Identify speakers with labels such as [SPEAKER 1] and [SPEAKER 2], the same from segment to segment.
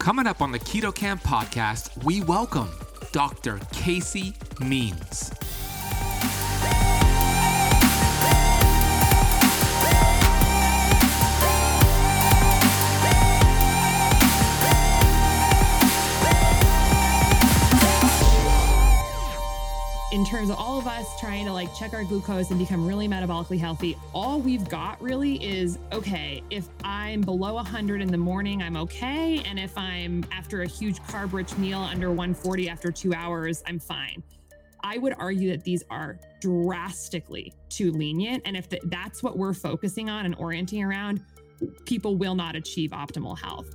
[SPEAKER 1] Coming up on the Keto Kamp podcast, we welcome Dr. Casey Means.
[SPEAKER 2] In terms of all of us trying to like check our glucose and become really metabolically healthy, all we've got really is okay, if I'm below 100 in the morning, I'm okay. And if I'm after a huge carb rich meal under 140 after two hours, I'm fine. I would argue that these are drastically too lenient. And if the, that's what we're focusing on and orienting around, people will not achieve optimal health.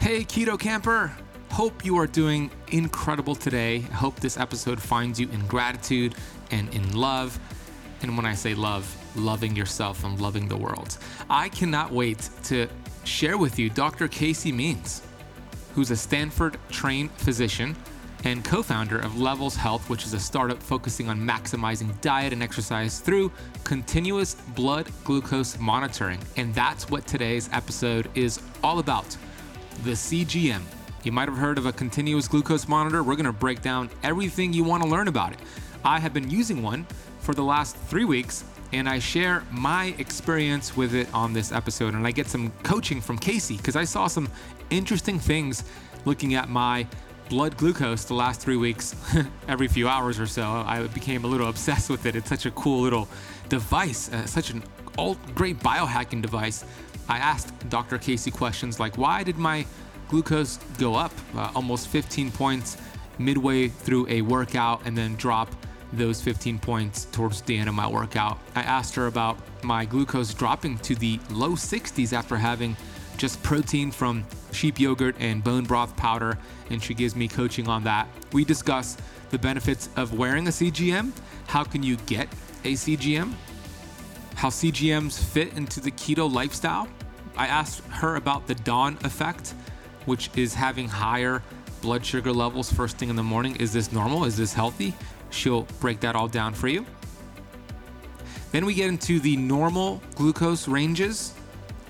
[SPEAKER 1] Hey, Keto Camper! Hope you are doing incredible today. Hope this episode finds you in gratitude and in love. And when I say love, loving yourself and loving the world. I cannot wait to share with you Dr. Casey Means, who's a Stanford trained physician and co founder of Levels Health, which is a startup focusing on maximizing diet and exercise through continuous blood glucose monitoring. And that's what today's episode is all about the CGM. You might have heard of a continuous glucose monitor. We're going to break down everything you want to learn about it. I have been using one for the last three weeks, and I share my experience with it on this episode. And I get some coaching from Casey because I saw some interesting things looking at my blood glucose the last three weeks, every few hours or so. I became a little obsessed with it. It's such a cool little device, uh, such an old, great biohacking device I asked Dr. Casey questions like why did my glucose go up uh, almost 15 points midway through a workout and then drop those 15 points towards the end of my workout. I asked her about my glucose dropping to the low 60s after having just protein from sheep yogurt and bone broth powder, and she gives me coaching on that. We discuss the benefits of wearing a CGM, how can you get a CGM, how CGMs fit into the keto lifestyle. I asked her about the dawn effect, which is having higher blood sugar levels first thing in the morning. Is this normal? Is this healthy? She'll break that all down for you. Then we get into the normal glucose ranges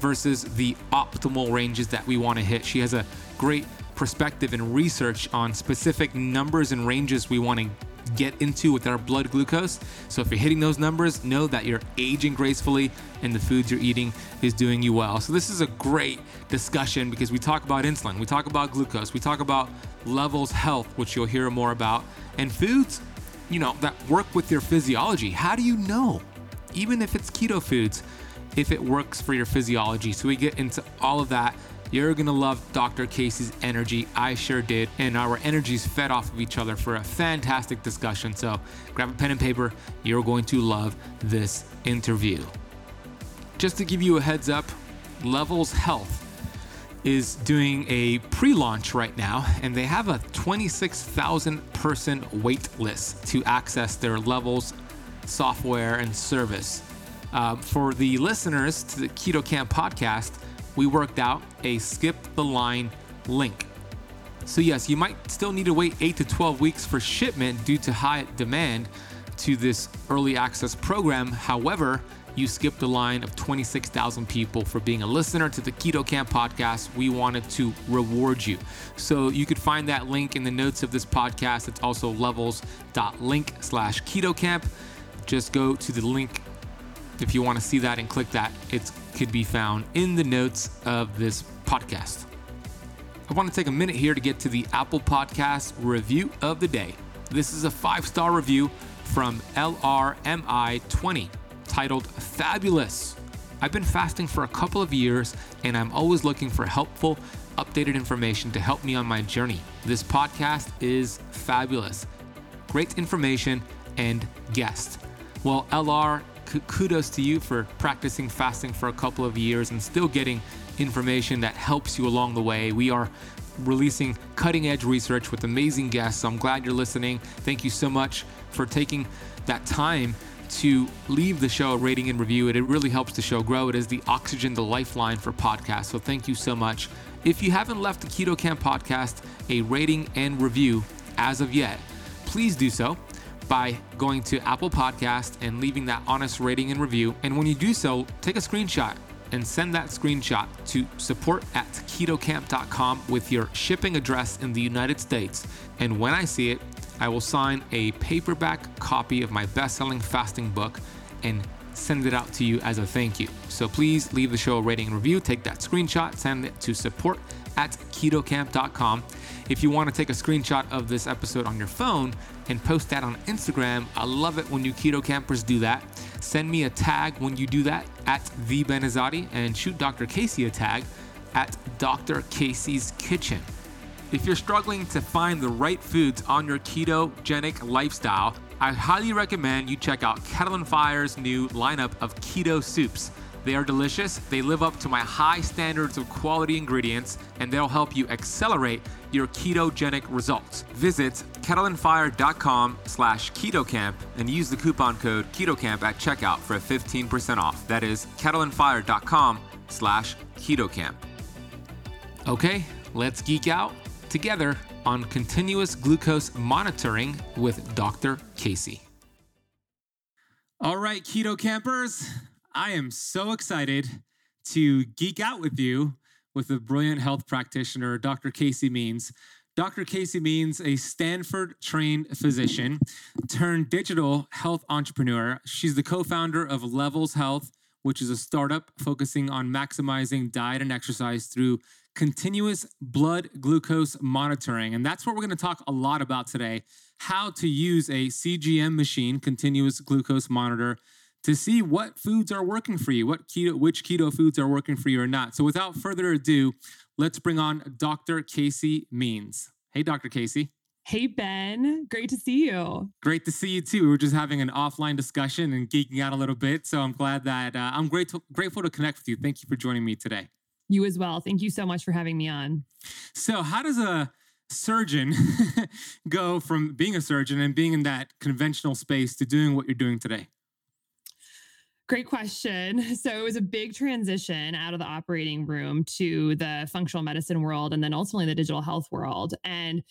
[SPEAKER 1] versus the optimal ranges that we want to hit. She has a great perspective and research on specific numbers and ranges we want to get into with our blood glucose. So if you're hitting those numbers, know that you're aging gracefully and the foods you're eating is doing you well. So this is a great discussion because we talk about insulin, we talk about glucose, we talk about levels health, which you'll hear more about, and foods, you know, that work with your physiology. How do you know? Even if it's keto foods, if it works for your physiology. So we get into all of that you're gonna love Dr. Casey's energy. I sure did. And our energies fed off of each other for a fantastic discussion. So grab a pen and paper. You're going to love this interview. Just to give you a heads up, Levels Health is doing a pre launch right now, and they have a 26,000 person wait list to access their Levels software and service. Uh, for the listeners to the Keto Kamp podcast, we worked out a skip the line link. So, yes, you might still need to wait 8 to 12 weeks for shipment due to high demand to this early access program. However, you skipped a line of 26,000 people for being a listener to the Keto Kamp podcast. We wanted to reward you. So you could find that link in the notes of this podcast. It's also levels.link slash keto camp. Just go to the link if you want to see that and click that. It could be found in the notes of this podcast. I want to take a minute here to get to the Apple Podcast review of the day. This is a five star review from LRMI20 titled Fabulous. I've been fasting for a couple of years and I'm always looking for helpful, updated information to help me on my journey. This podcast is fabulous. Great information and guest. Well, LR kudos to you for practicing fasting for a couple of years and still getting information that helps you along the way. We are releasing cutting edge research with amazing guests. So I'm glad you're listening. Thank you so much for taking that time to leave the show a rating and review it. It really helps the show grow. It is the oxygen, the lifeline for podcasts. So thank you so much. If you haven't left the Keto Kamp podcast a rating and review as of yet, please do so by going to Apple Podcast and leaving that honest rating and review. And when you do so, take a screenshot and send that screenshot to support at ketokamp.com with your shipping address in the United States. And when I see it, I will sign a paperback copy of my best selling fasting book and send it out to you as a thank you. So please leave the show a rating and review, take that screenshot, send it to support at ketokamp.com. If you want to take a screenshot of this episode on your phone and post that on Instagram, I love it when you keto campers do that. Send me a tag when you do that at the Benazadi and shoot Dr. Casey a tag at Dr. Casey's Kitchen. If you're struggling to find the right foods on your ketogenic lifestyle, I highly recommend you check out Kettle and Fire's new lineup of keto soups. They are delicious, they live up to my high standards of quality ingredients, and they'll help you accelerate your ketogenic results. Visit kettleandfire.com slash ketokamp and use the coupon code ketokamp at checkout for 15% off. That is kettleandfire.com slash ketokamp. Okay, let's geek out together on continuous glucose monitoring with Dr. Casey. All right, keto campers, I am so excited to geek out with you with a brilliant health practitioner, Dr. Casey Means. Dr. Casey Means a Stanford trained physician turned digital health entrepreneur. She's the co founder of Levels Health, which is a startup focusing on maximizing diet and exercise through continuous blood glucose monitoring. And that's what we're going to talk a lot about today how to use a CGM machine, continuous glucose monitor, to see what foods are working for you, what keto, which keto foods are working for you or not. So without further ado, let's bring on Dr. Casey Means. Hey, Dr. Casey.
[SPEAKER 2] Hey, Ben. Great to see you.
[SPEAKER 1] Great to see you too. We were just having an offline discussion and geeking out a little bit. So I'm glad that uh, I'm grateful, grateful to connect with you. Thank you for joining me today.
[SPEAKER 2] You as well. Thank you so much for having me on.
[SPEAKER 1] So, how does a surgeon go from being a surgeon and being in that conventional space to doing what you're doing today?
[SPEAKER 2] Great question. So it was a big transition out of the operating room to the functional medicine world and then ultimately the digital health world. And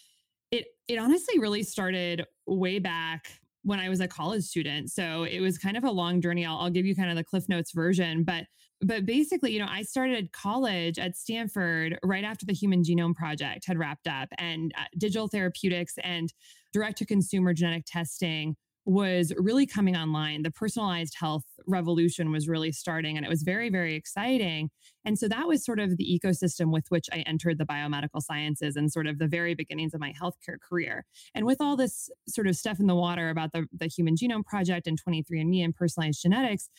[SPEAKER 2] it it honestly really started way back when I was a college student. So it was kind of a long journey. I'll, I'll give you kind of the Cliff Notes version, but but basically, you know, I started college at Stanford right after the Human Genome Project had wrapped up, and uh, digital therapeutics and direct to consumer genetic testing was really coming online. The personalized health revolution was really starting, and it was very, very exciting. And so that was sort of the ecosystem with which I entered the biomedical sciences and sort of the very beginnings of my healthcare career. And with all this sort of stuff in the water about the, the Human Genome Project and 23andMe and personalized genetics,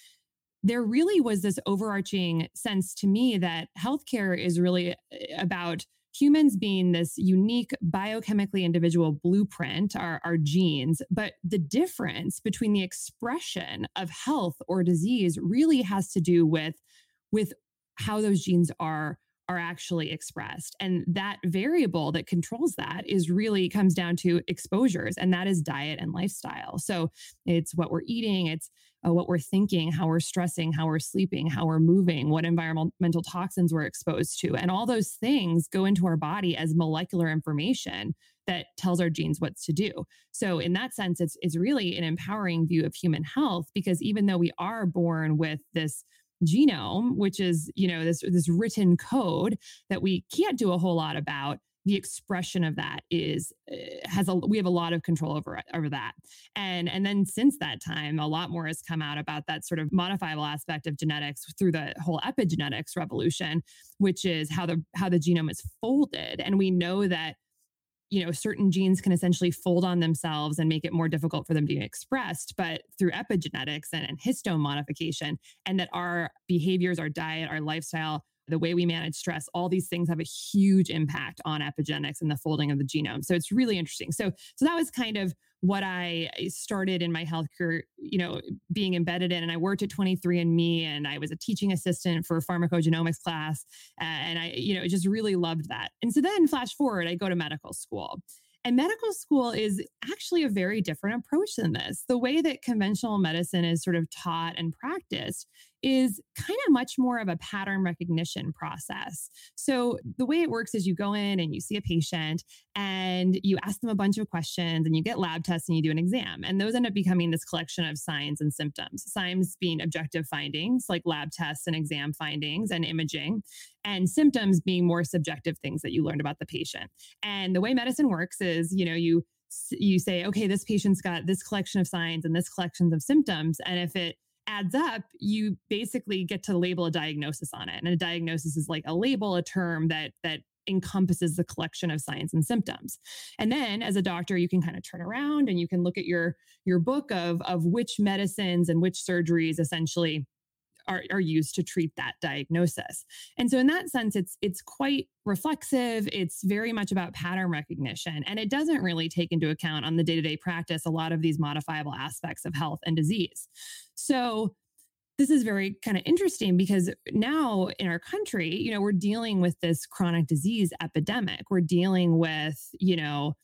[SPEAKER 2] there really was this overarching sense to me that healthcare is really eh, about humans being this unique biochemically individual blueprint, our, our genes, but the difference between the expression of health or disease really has to do with, with how those genes are are actually expressed. And that variable that controls that is really comes down to exposures, and that is diet and lifestyle. So it's what we're eating, it's uh, what we're thinking, how we're stressing, how we're sleeping, how we're moving, what environmental toxins we're exposed to. And all those things go into our body as molecular information that tells our genes what to do. So in that sense, it's, it's really an empowering view of human health because even though we are born with this genome, which is, you know, this, this written code that we can't do a whole lot about, the expression of that is uh, has a we have a lot of control over over that. And and then since that time a lot more has come out about that sort of modifiable aspect of genetics through the whole epigenetics revolution which is how the how the genome is folded. And we know that you know certain genes can essentially fold on themselves and make it more difficult for them to be expressed but through epigenetics and, and histone modification and that our behaviors our diet our lifestyle the way we manage stress, all these things have a huge impact on epigenetics and the folding of the genome. So it's really interesting. So, so that was kind of what I eh, started in my health career, you know, being embedded in. And I worked at 23andMe and I was a teaching assistant for pharmacogenomics class. And I, you know, just really loved that. And so then flash forward, I go to medical school. And medical school is actually a very different approach than this. The way that conventional medicine is sort of taught and practiced is kind of much more of a pattern recognition process. So the way it works is you go in and you see a patient and you ask them a bunch of questions and you get lab tests and you do an exam. And those end up becoming this collection of signs and symptoms. Signs being objective findings like lab tests and exam findings and imaging, and symptoms being more subjective things that you learned about the patient. And the way medicine works is, you know, you you say, okay, this patient's got this collection of signs and this collection of symptoms. And if it adds up, you basically get to label a diagnosis on it. And a diagnosis is like a label, a term that that encompasses the collection of signs and symptoms. And then as a doctor, you can kind of turn around and you can look at your your book of of which medicines and which surgeries essentially are, are used to treat that diagnosis. And so in that sense, it's it's quite reflexive. It's very much about pattern recognition. And it doesn't really take into account on the day-to-day practice a lot of these modifiable aspects of health and disease. So this is very kind of interesting because now in our country, you know, we're dealing with this chronic disease epidemic. We're dealing with, you know,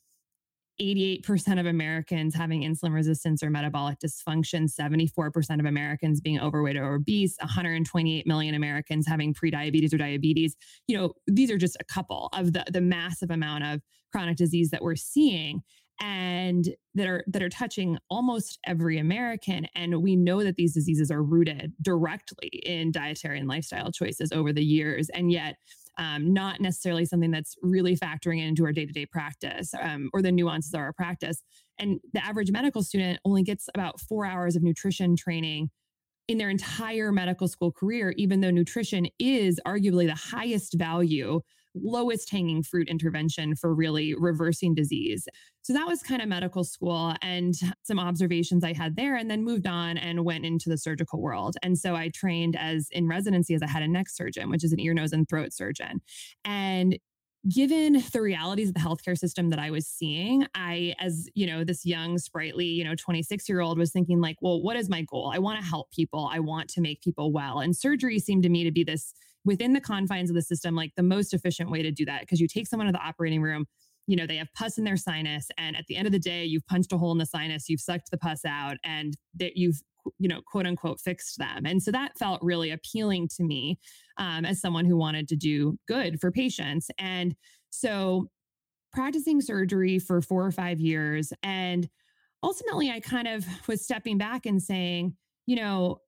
[SPEAKER 2] 88% of Americans having insulin resistance or metabolic dysfunction, 74% of Americans being overweight or obese, 128 million Americans having prediabetes or diabetes. You know, these are just a couple of the, the massive amount of chronic disease that we're seeing and that are that are touching almost every American. And we know that these diseases are rooted directly in dietary and lifestyle choices over the years. And yet um, not necessarily something that's really factoring into our day to day practice um, or the nuances of our practice. And the average medical student only gets about four hours of nutrition training in their entire medical school career, even though nutrition is arguably the highest value lowest hanging fruit intervention for really reversing disease. So that was kind of medical school and some observations I had there, and then moved on and went into the surgical world. And so I trained as in residency as a head and neck surgeon, which is an ear, nose, and throat surgeon. And given the realities of the healthcare system that I was seeing, I, as you know, this young, sprightly, you know, 26 year old was thinking, like, well, what is my goal? I want to help people. I want to make people well. And surgery seemed to me to be this within the confines of the system, like the most efficient way to do that. Because you take someone to the operating room, you know, they have pus in their sinus. And at the end of the day, you've punched a hole in the sinus, you've sucked the pus out, and that you've you know quote unquote fixed them and so that felt really appealing to me um, as someone who wanted to do good for patients and so practicing surgery for four or five years and ultimately i kind of was stepping back and saying you know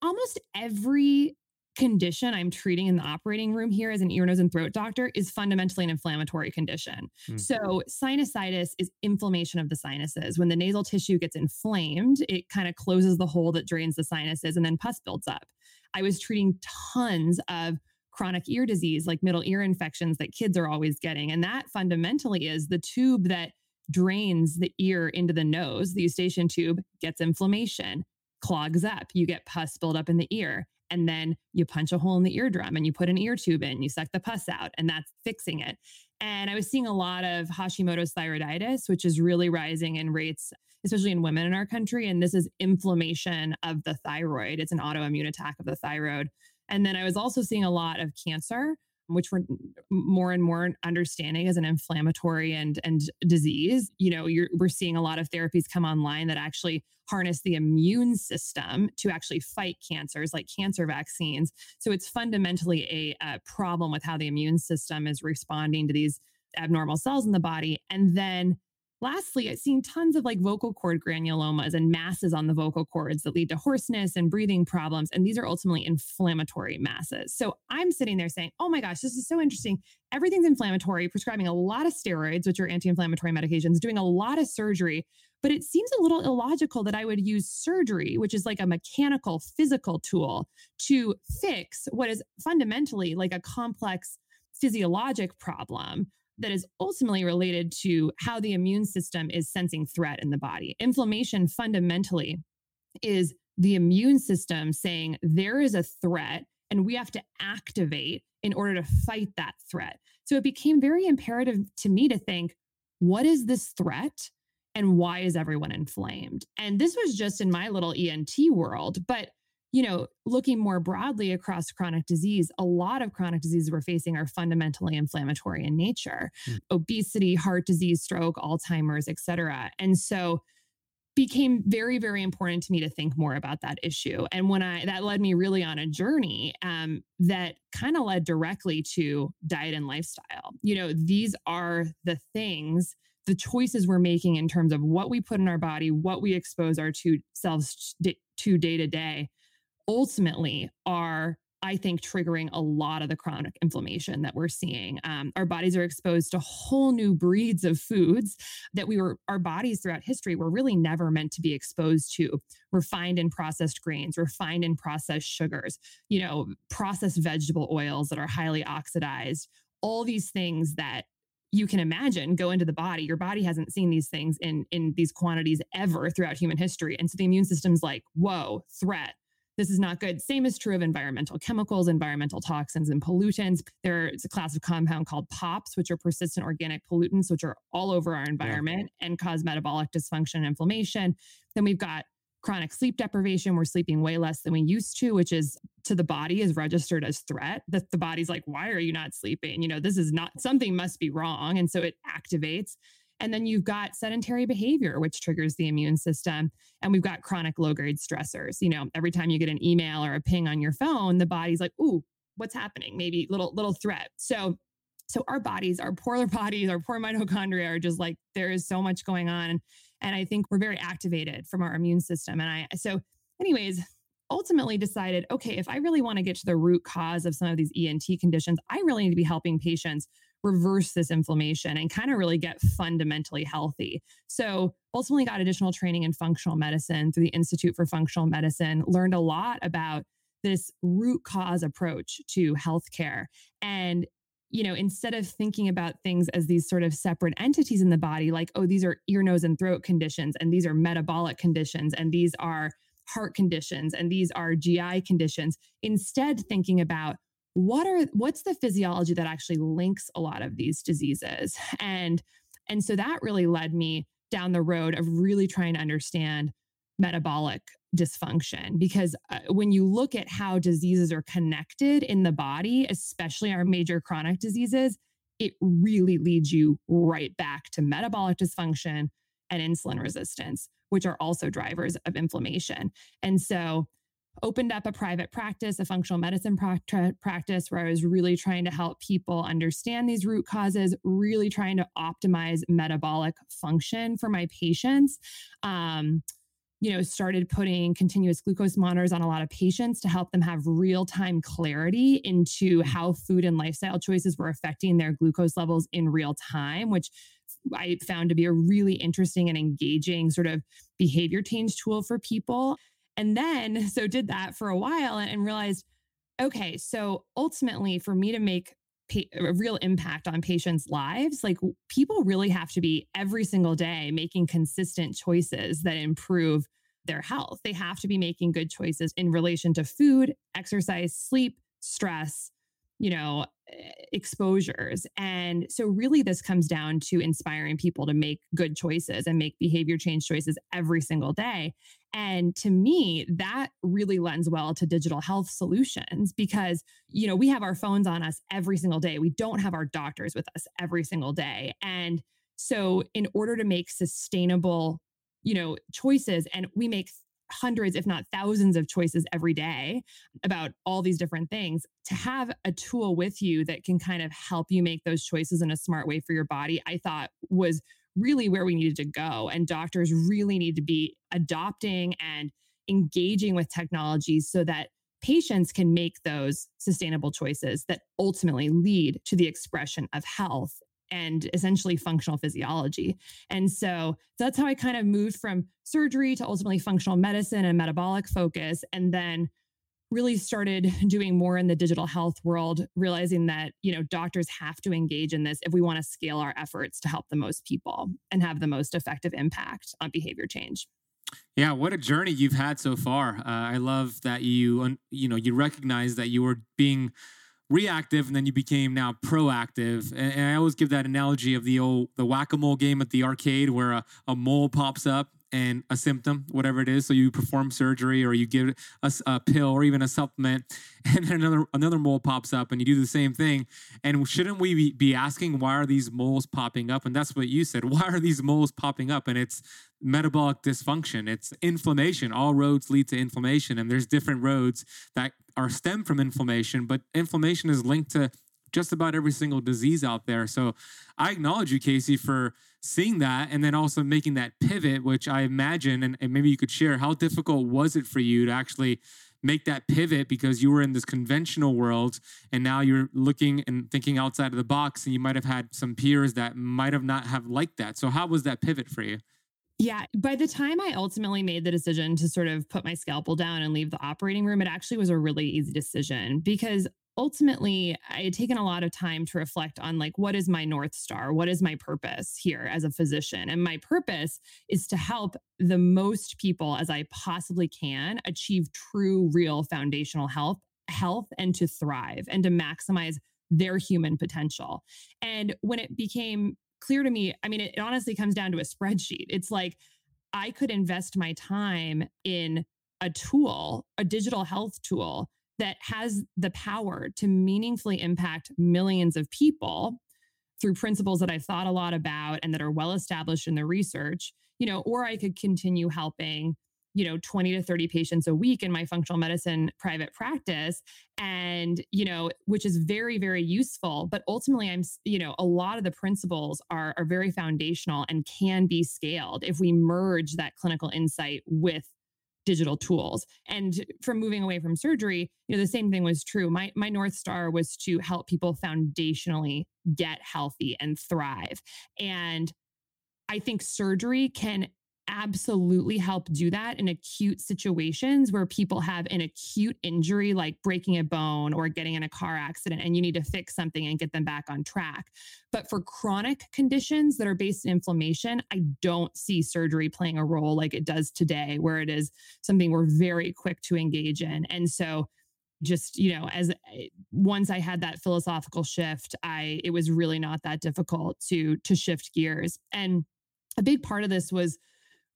[SPEAKER 2] almost every condition I'm treating in the operating room here as an ear, nose, and throat doctor is fundamentally an inflammatory condition. Mm. So, sinusitis is inflammation of the sinuses. When the nasal tissue gets inflamed, it kind of closes the hole that drains the sinuses and then pus builds up. I was treating tons of chronic ear disease, like middle ear infections that kids are always getting. And that fundamentally is the tube that drains the ear into the nose. The eustachian tube gets inflammation, clogs up. You get pus build up in the ear and then you punch a hole in the eardrum and you put an ear tube in, you suck the pus out, and that's fixing it. And I was seeing a lot of Hashimoto's thyroiditis, which is really rising in rates, especially in women in our country. And this is inflammation of the thyroid, it's an autoimmune attack of the thyroid. And then I was also seeing a lot of cancer which we're more and more understanding as an inflammatory and and disease. You know, we're seeing a lot of therapies come online that actually harness the immune system to actually fight cancers, like cancer vaccines. So it's fundamentally a, a problem with how the immune system is responding to these abnormal cells in the body, and then Lastly, I've seen tons of like vocal cord granulomas and masses on the vocal cords that lead to hoarseness and breathing problems. And these are ultimately inflammatory masses. So I'm sitting there saying, oh my gosh, this is so interesting. Everything's inflammatory, prescribing a lot of steroids, which are anti inflammatory medications, doing a lot of surgery. But it seems a little illogical that I would use surgery, which is like a mechanical, physical tool, to fix what is fundamentally like a complex physiologic problem that is ultimately related to how the immune system is sensing threat in the body. Inflammation fundamentally is the immune system saying there is a threat and we have to activate in order to fight that threat. So it became very imperative to me to think what is this threat? And why is everyone inflamed? And this was just in my little ENT world. But you know, looking more broadly across chronic disease, a lot of chronic diseases we're facing are fundamentally inflammatory in nature. Mm. Obesity, heart disease, stroke, Alzheimer's, et cetera. And so became very very important to me to think more about that issue and when i that led me really on a journey um, that kind of led directly to diet and lifestyle you know these are the things the choices we're making in terms of what we put in our body what we expose our two selves to day to day ultimately are I think, triggering a lot of the chronic inflammation that we're seeing. Um, our bodies are exposed to whole new breeds of foods that we were, our bodies throughout history were really never meant to be exposed to. Refined and processed grains, refined and processed sugars, you know, processed vegetable oils that are highly oxidized, all these things that you can imagine go into the body your body hasn't seen these things in in these quantities ever throughout human history and so the immune system's like whoa threat this is not good. Same is true of environmental chemicals, environmental toxins, and pollutants. There's a class of compound called POPs, which are persistent organic pollutants, which are all over our environment yeah. and cause metabolic dysfunction and inflammation. Then we've got chronic sleep deprivation. We're sleeping way less than we used to, which is to the body is registered as threat. That the body's like, why are you not sleeping? You know, this is not something must be wrong. And so it activates. And then you've got sedentary behavior, which triggers the immune system. And we've got chronic low grade stressors. You know, every time you get an email or a ping on your phone, the body's like, ooh, what's happening? Maybe little, little threat. So, so our bodies, our poor bodies, our poor mitochondria are just like, there is so much going on. And I think we're very activated from our immune system. And I, so, anyways, ultimately decided okay, if I really want to get to the root cause of some of these ENT conditions, I really need to be helping patients reverse this inflammation and kind of really get fundamentally healthy. So, ultimately, got additional training in functional medicine through the Institute for Functional Medicine, learned a lot about this root cause approach to healthcare. And you know, instead of thinking about things as these sort of separate entities in the body, like, oh, these are ear, nose, and throat conditions, and these are metabolic conditions, and these are heart conditions, and these are GI conditions, instead thinking about what are what's the physiology that actually links a lot of these diseases? And and so that really led me down the road of really trying to understand metabolic dysfunction because uh, when you look at how diseases are connected in the body especially our major chronic diseases it really leads you right back to metabolic dysfunction and insulin resistance which are also drivers of inflammation. And so opened up a private practice, a functional medicine practice, where I was really trying to help people understand these root causes, really trying to optimize metabolic function for my patients. Um, you know, started putting continuous glucose monitors on a lot of patients to help them have real time clarity into how food and lifestyle choices were affecting their glucose levels in real time, which I found to be a really interesting and engaging sort of behavior change tool for people. And then, so did that for a while and, and realized, okay, so ultimately for me to make a real impact on patients' lives, like people really have to be every single day making consistent choices that improve their health. They have to be making good choices in relation to food, exercise, sleep, stress, you know, Eh, exposures. And so, really, this comes down to inspiring people to make good choices and make behavior change choices every single day. And to me, that really lends well to digital health solutions because, you know, we have our phones on us every single day. We don't have our doctors with us every single day. And so, in order to make sustainable, you know, choices, and we make hundreds, if not thousands of choices every day about all these different things, to have a tool with you that can kind of help you make those choices in a smart way for your body, I thought was really where we needed to go. And doctors really need to be adopting and engaging with technologies so that patients can make those sustainable choices that ultimately lead to the expression of health and essentially functional physiology. And so that's how I kind of moved from surgery to ultimately functional medicine and metabolic focus. And then really started doing more in the digital health world, realizing that, you know, doctors have to engage in this if we want to scale our efforts to help the most people and have the most effective impact on behavior change.
[SPEAKER 3] Yeah, what a journey you've had so far. Uh, I love that you, you know, you recognize that you were being
[SPEAKER 1] reactive and then you became now proactive. And, and I always give that analogy of the old the whack-a-mole game at the arcade where a, a mole pops up and a symptom, whatever it is. So you perform surgery or you give a, a, pill or even a supplement, and then another another mole pops up, and you do the same thing. And shouldn't we be asking why are these moles popping up? And that's what you said. Why are these moles popping up? And it's metabolic dysfunction. It's inflammation. All roads lead to inflammation, and there's different roads that are stem from inflammation. But inflammation is linked to just about every single disease out there. So I acknowledge you, Casey, for seeing that and then also making that pivot, which I imagine, and, and maybe you could share, how difficult was it for you to actually make that pivot because you were in this conventional world and now you're looking and thinking outside of the box and you might have had some peers that might have not have liked that. So how was that pivot for you?
[SPEAKER 2] Yeah, by the time I ultimately made the decision to sort of put my scalpel down and leave the operating room, it actually was a really easy decision because ultimately i had taken a lot of time to reflect on like what is my north star? What is my purpose here as a physician? And my purpose is to help the most people as i possibly can achieve true real foundational health health and to thrive and to maximize their human potential. And when it became clear to me i mean it, it honestly comes down to a spreadsheet. It's like i could invest my time in a tool a digital health tool that has the power to meaningfully impact millions of people through principles that I've thought a lot about and that are well established in the research, you know, or I could continue helping, you know, 20 to 30 patients a week in my functional medicine private practice and, you know, which is very very useful, but ultimately I'm, you know, a lot of the principles are are very foundational and can be scaled if we merge that clinical insight with digital tools. And from moving away from surgery, you know, the same thing was true. My my north star was to help people foundationally get healthy and thrive. And I think surgery can absolutely help do that in acute situations where people have an acute injury like breaking a bone or getting in a car accident and you need to fix something and get them back on track. But for chronic conditions that are based in inflammation, I don't see surgery playing a role like it does today, where it is something we're very quick to engage in. And so, just you know as eh, once i had that philosophical shift i it was really not that difficult to to shift gears and a big part of this was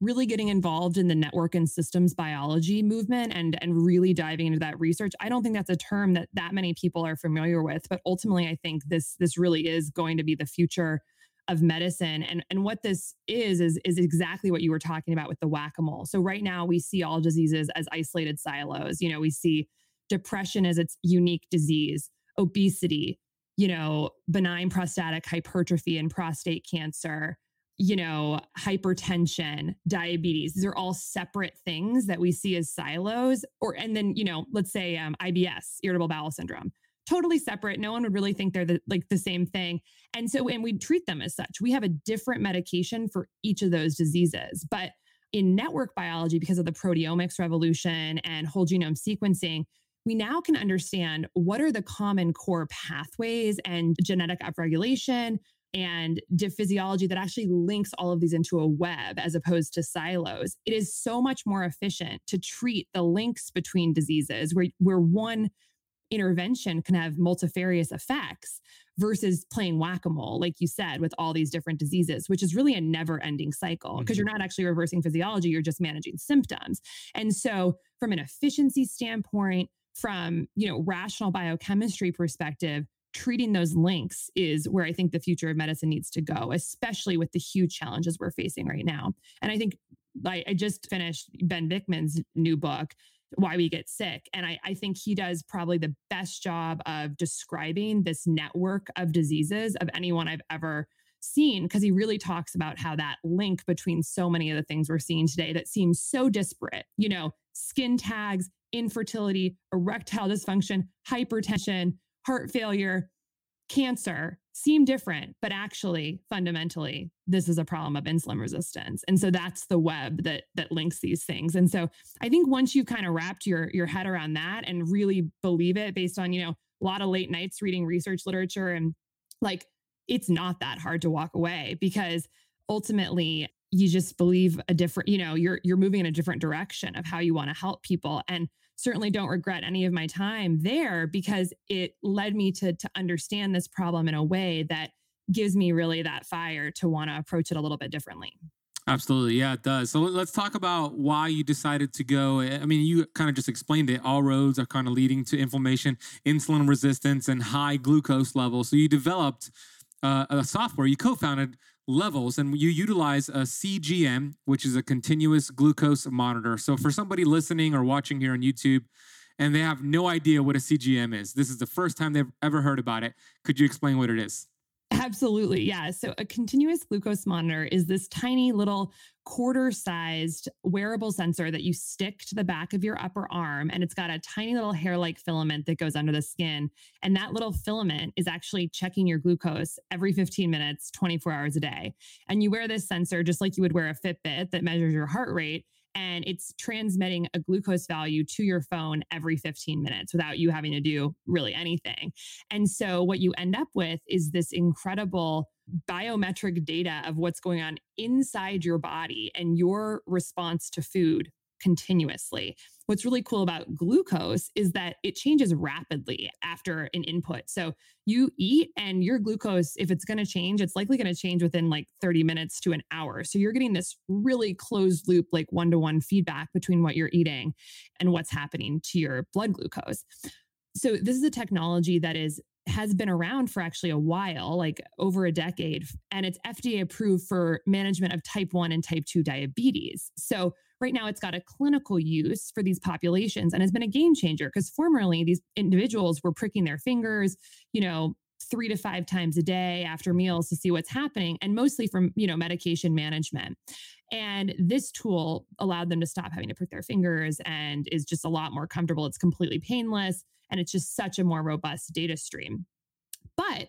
[SPEAKER 2] really getting involved in the network and systems biology movement and and really diving into that research i don't think that's a term that that many people are familiar with but ultimately i think this this really is going to be the future of medicine. And and what this is is is exactly what you were talking about with the whack-a-mole so right now we see all diseases as isolated silos. You know we see depression as its unique disease obesity you know benign prostatic hypertrophy and prostate cancer you know, hypertension, diabetes. These are all separate things that we see as silos. Or, and then, you know, let's say um, IBS, irritable bowel syndrome, totally separate. No one would really think they're the, like the same thing. And so, and we treat them as such. We have a different medication for each of those diseases. But in network biology, because of the proteomics revolution and whole genome sequencing, we now can understand what are the common core pathways and genetic upregulation, and physiology that actually links all of these into a web as opposed to silos. It is so much more efficient to treat the links between diseases where, where one intervention can have multifarious effects versus playing whack-a-mole like you said with all these different diseases which is really a never-ending cycle because mm-hmm. you're not actually reversing physiology you're just managing symptoms and so from an efficiency standpoint from you know rational biochemistry perspective treating those links is where I think the future of medicine needs to go, especially with the huge challenges we're facing right now. And I think I, I just finished Ben Bikman's new book, Why We Get Sick. And I, I think he does probably the best job of describing this network of diseases of anyone I've ever seen because he really talks about how that link between so many of the things we're seeing today that seems so disparate, you know, skin tags, infertility, erectile dysfunction, hypertension, heart failure, cancer seem different, but actually fundamentally this is a problem of insulin resistance. And so that's the web that that links these things. And so I think once you've kind of wrapped your your head around that and really believe it based on, you know, a lot of late nights reading research literature and like it's not that hard to walk away because ultimately you just believe a different, you know, you're you're moving in a different direction of how you want to help people and certainly don't regret any of my time there because it led me to to understand this problem in a way that gives me really that fire to want to approach it a little bit differently.
[SPEAKER 3] Absolutely. Yeah, it does. So let's talk about why you decided to go. I mean, you kind of just explained it. All roads are kind of leading to inflammation, insulin resistance, and high glucose levels. So you developed uh, a software, you co founded Levels, and you utilize a CGM, which is a continuous glucose monitor. So for somebody listening or watching here on YouTube, and they have no idea what a CGM is, this is the first time they've ever heard about it. Could you explain what it is?
[SPEAKER 2] Absolutely. Yeah. So a continuous glucose monitor is this tiny little quarter sized wearable sensor that you stick to the back of your upper arm. And it's got a tiny little hair like filament that goes under the skin. And that little filament is actually checking your glucose every 15 minutes, 24 hours a day. And you wear this sensor just like you would wear a Fitbit that measures your heart rate and it's transmitting a glucose value to your phone every 15 minutes without you having to do really anything. And so what you end up with is this incredible biometric data of what's going on inside your body and your response to food continuously. What's really cool about glucose is that it changes rapidly after an input. So you eat and your glucose, if it's going to change, it's likely going to change within like 30 minutes to an hour. So you're getting this really closed loop, like one to one feedback between what you're eating and what's happening to your blood glucose. So this is a technology that is has been around for actually a while, like over a decade, and it's FDA approved for management of type 1 and type 2 diabetes. So right now it's got a clinical use for these populations and has been a game changer because formerly these individuals were pricking their fingers, you know, three to five times a day after meals to see what's happening and mostly from you know medication management. And this tool allowed them to stop having to prick their fingers and is just a lot more comfortable. It's completely painless and it's just such a more robust data stream. But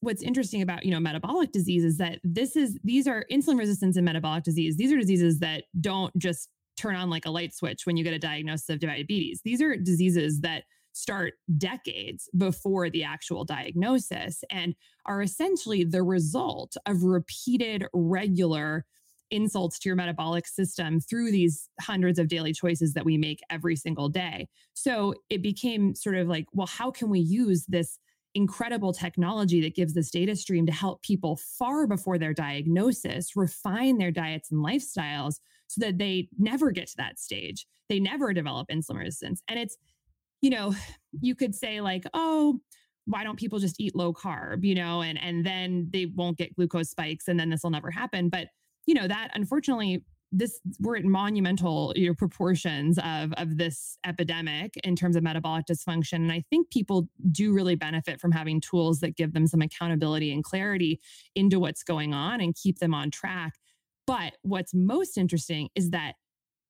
[SPEAKER 2] what's interesting about you know metabolic disease is that this is these are insulin resistance and metabolic disease. These are diseases that don't just turn on like a light switch when you get a diagnosis of diabetes. These are diseases that start decades before the actual diagnosis and are essentially the result of repeated regular insults to your metabolic system through these hundreds of daily choices that we make every single day. So it became sort of like, well, how can we use this incredible technology that gives this data stream to help people far before their diagnosis refine their diets and lifestyles so that they never get to that stage. They never develop insulin resistance. And it's, you know, you could say like, oh, why don't people just eat low carb, you know, and and then they won't get glucose spikes and then this will never happen. But, you know, that unfortunately this we're at monumental you know proportions of of this epidemic in terms of metabolic dysfunction and i think people do really benefit from having tools that give them some accountability and clarity into what's going on and keep them on track but what's most interesting is that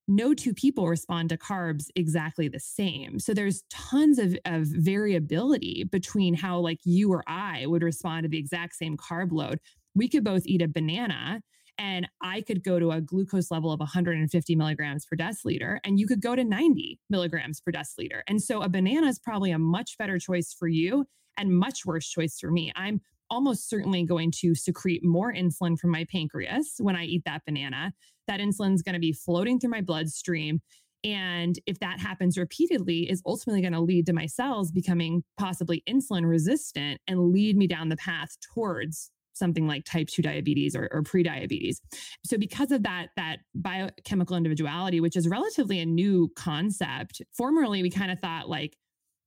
[SPEAKER 2] no two people respond to carbs exactly the same. So there's tons of, of variability between how like you or I would respond to the exact same carb load. We could both eat a banana and I could go to a glucose level of 150 milligrams per deciliter, and you could go to 90 milligrams per deciliter. And so a banana is probably a much better choice for you and much worse choice for me. I'm almost certainly going to secrete more insulin from my pancreas when I eat that banana. That insulin is going to be floating through my bloodstream. And if that happens repeatedly, is ultimately going to lead to my cells becoming possibly insulin resistant and lead me down the path towards something like type 2 diabetes or, or pre-diabetes so because of that that biochemical individuality which is relatively a new concept formerly we kind of thought like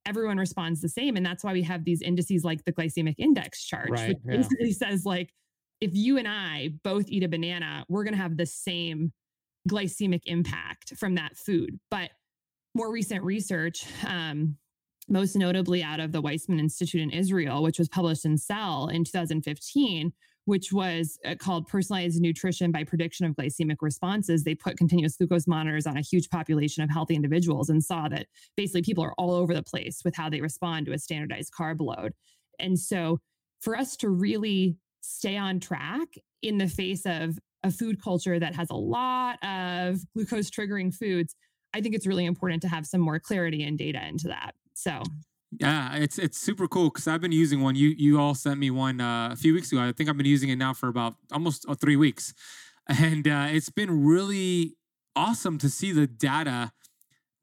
[SPEAKER 2] everyone responds the same and that's why we have these indices like the glycemic index chart right, which yeah. basically says like if you and i both eat a banana we're going to have the same glycemic impact from that food but more recent research um, most notably out of the Weizmann Institute in Israel, which was published in Cell in 2015, which was uh, called Personalized Nutrition by Prediction of Glycemic Responses. They put continuous glucose monitors on a huge population of healthy individuals and saw that basically people are all over the place with how they respond to a standardized carb load. And so, for us to really stay on track in the face of a food culture that has a lot of glucose triggering foods, I think it's really important to have some more clarity and data into that. So
[SPEAKER 3] yeah, it's it's super cool because I've been using one. You you all sent me one uh, a few weeks ago. I think I've been using it now for about almost uh, three weeks, and uh, it's been really awesome to see the data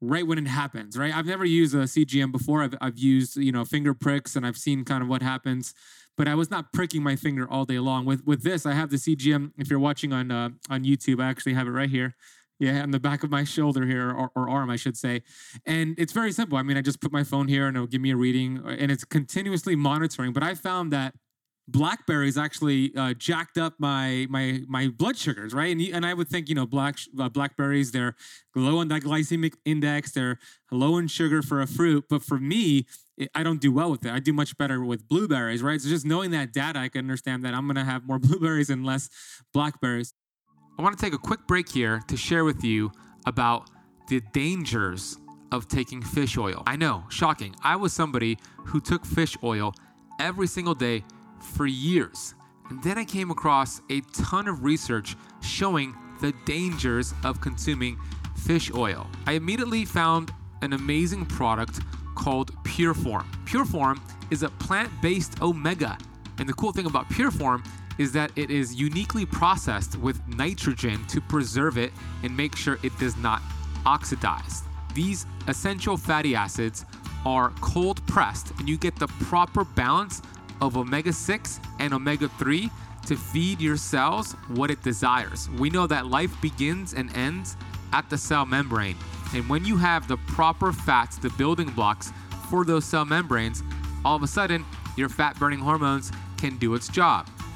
[SPEAKER 3] right when it happens, right? I've never used a CGM before. I've, I've used, you know, finger pricks and I've seen kind of what happens, but I was not pricking my finger all day long. With with this, I have the CGM. If you're watching on uh, on YouTube, I actually have it right here. Yeah, on the back of my shoulder here, or, or arm, I should say. And it's very simple. I mean, I just put my phone here and it'll give me a reading, and it's continuously monitoring. But I found that blackberries actually uh, jacked up my my my blood sugars, right? And and I would think you know black uh, blackberries they're low on that glycemic index, they're low in sugar for a fruit, but for me. I don't do well with it. I do much better with blueberries, right? So just knowing that data, I can understand that I'm gonna have more blueberries and less blackberries.
[SPEAKER 1] I want to take a quick break here to share with you about the dangers of taking fish oil. I know, shocking. I was somebody who took fish oil every single day for years. And then I came across a ton of research showing the dangers of consuming fish oil. I immediately found an amazing product called Pureform. Pureform is a plant based omega. And the cool thing about Pureform is that it is uniquely processed with nitrogen to preserve it and make sure it does not oxidize. These essential fatty acids are cold pressed and you get the proper balance of omega 6 and omega 3 to feed your cells what it desires. We know that life begins and ends at the cell membrane. And when you have the proper fats, the building blocks for those cell membranes, all of a sudden your fat burning hormones can do its job.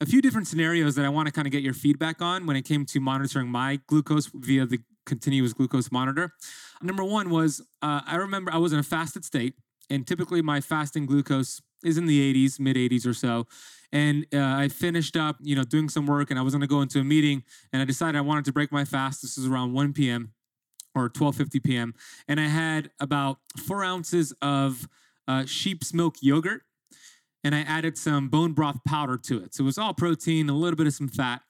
[SPEAKER 3] a few different scenarios that I want to kind of get your feedback on when it came to monitoring my glucose via the continuous glucose monitor. Number one was uh, I remember I was in a fasted state, and typically my fasting glucose is in the 80s, mid 80s or so. And uh, I finished up, you know, doing some work, and I was going to go into a meeting, and I decided I wanted to break my fast. This is around 1 p.m. or 12:50 p.m. And I had about four ounces of uh, sheep's milk yogurt, and I added some bone broth powder to it. So it was all protein, a little bit of some fat.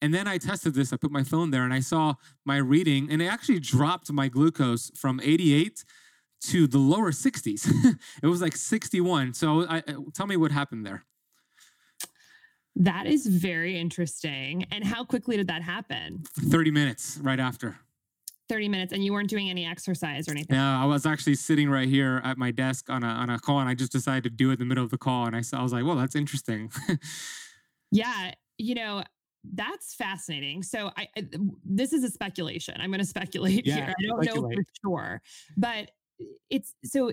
[SPEAKER 3] And then I tested this. I put my phone there, and I saw my reading, and it actually dropped my glucose from 88 to the lower 60s. it was like 61. So I, tell me what happened there.
[SPEAKER 2] That is very interesting. And how quickly did that happen?
[SPEAKER 3] 30 minutes right after.
[SPEAKER 2] 30 minutes and you weren't doing any exercise or anything.
[SPEAKER 3] Yeah, I was actually sitting right here at my desk on a on a call and I just decided to do it in the middle of the call and I, I was like, "Well, that's interesting."
[SPEAKER 2] yeah, you know, that's fascinating. So I, I, this is a speculation. I'm going to speculate yeah, here. I don't speculate. know for sure. But it's so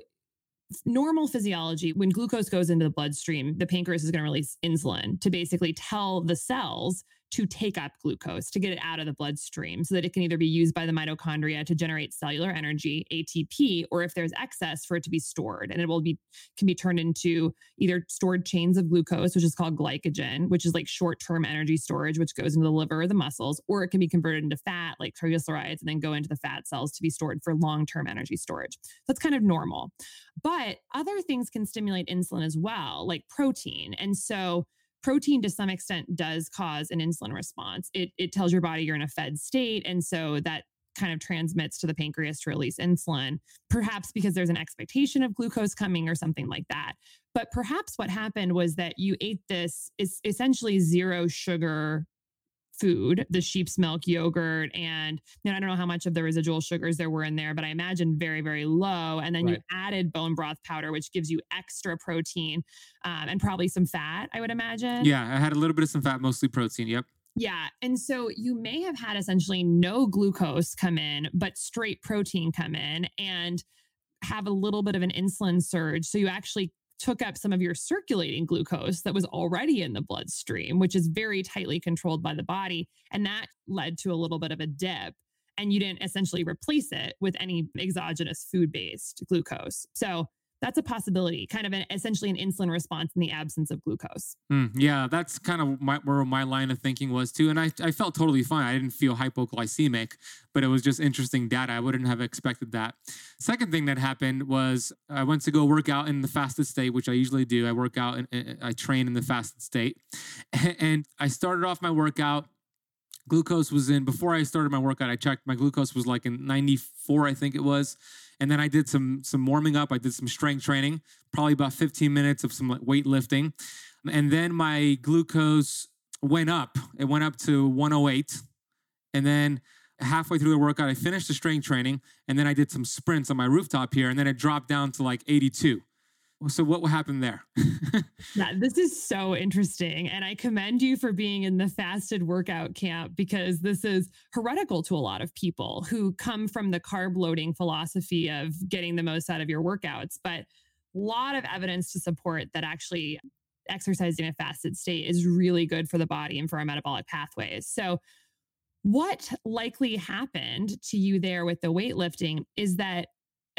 [SPEAKER 2] normal physiology, when glucose goes into the bloodstream, the pancreas is going to release insulin to basically tell the cells to take up glucose to get it out of the bloodstream so that it can either be used by the mitochondria to generate cellular energy ATP or if there's excess for it to be stored. And it will be can be turned into either stored chains of glucose which is called glycogen which is like short-term energy storage which goes into the liver or the muscles or it can be converted into fat like triglycerides and then go into the fat cells to be stored for long-term energy storage. That's kind of normal. But other things can stimulate insulin as well like protein. And so protein to some extent does cause an insulin response. It, it tells your body you're in a fed state. And so that kind of transmits to the pancreas to release insulin, perhaps because there's an expectation of glucose coming or something like that. But perhaps what happened was that you ate this is essentially zero sugar food, the sheep's milk yogurt, and I don't know how much of the residual sugars there were in there, but I imagine very, very low. And then right. you added bone broth powder, which gives you extra protein um, and probably some fat, I would imagine.
[SPEAKER 3] Yeah, I had a little bit of some fat, mostly protein. Yep.
[SPEAKER 2] Yeah. And so you may have had essentially no glucose come in, but straight protein come in and have a little bit of an insulin surge. So you actually took up some of your circulating glucose that was already in the bloodstream, which is very tightly controlled by the body. And that led to a little bit of a dip. And you didn't essentially replace it with any exogenous food based glucose. So that's a possibility, kind of an, essentially an insulin response in the absence of glucose.
[SPEAKER 1] Mm, yeah, that's kind of my, where my line of thinking was too. And I, I felt totally fine. I didn't feel hypoglycemic, but it was just interesting data. I wouldn't have expected that. Second thing that happened was I went to go work out in the fasted state, which I usually do. I work out and I train in the fasted state. And I started off my workout glucose was in before I started my workout. I checked my glucose was like in 94, I think it was. And then I did some some warming up. I did some strength training, probably about 15 minutes of some weightlifting. And then my glucose went up. It went up to 108. And then halfway through the workout, I finished the strength training and then I did some sprints on my rooftop here and then it dropped down to like 82. So what happened there?
[SPEAKER 2] yeah, this is so interesting. And I commend you for being in the fasted workout camp because this is heretical to a lot of people who come from the carb loading philosophy of getting the most out of your workouts. But a lot of evidence to support that actually exercising in a fasted state is really good for the body and for our metabolic pathways. So what likely happened to you there with the weightlifting is that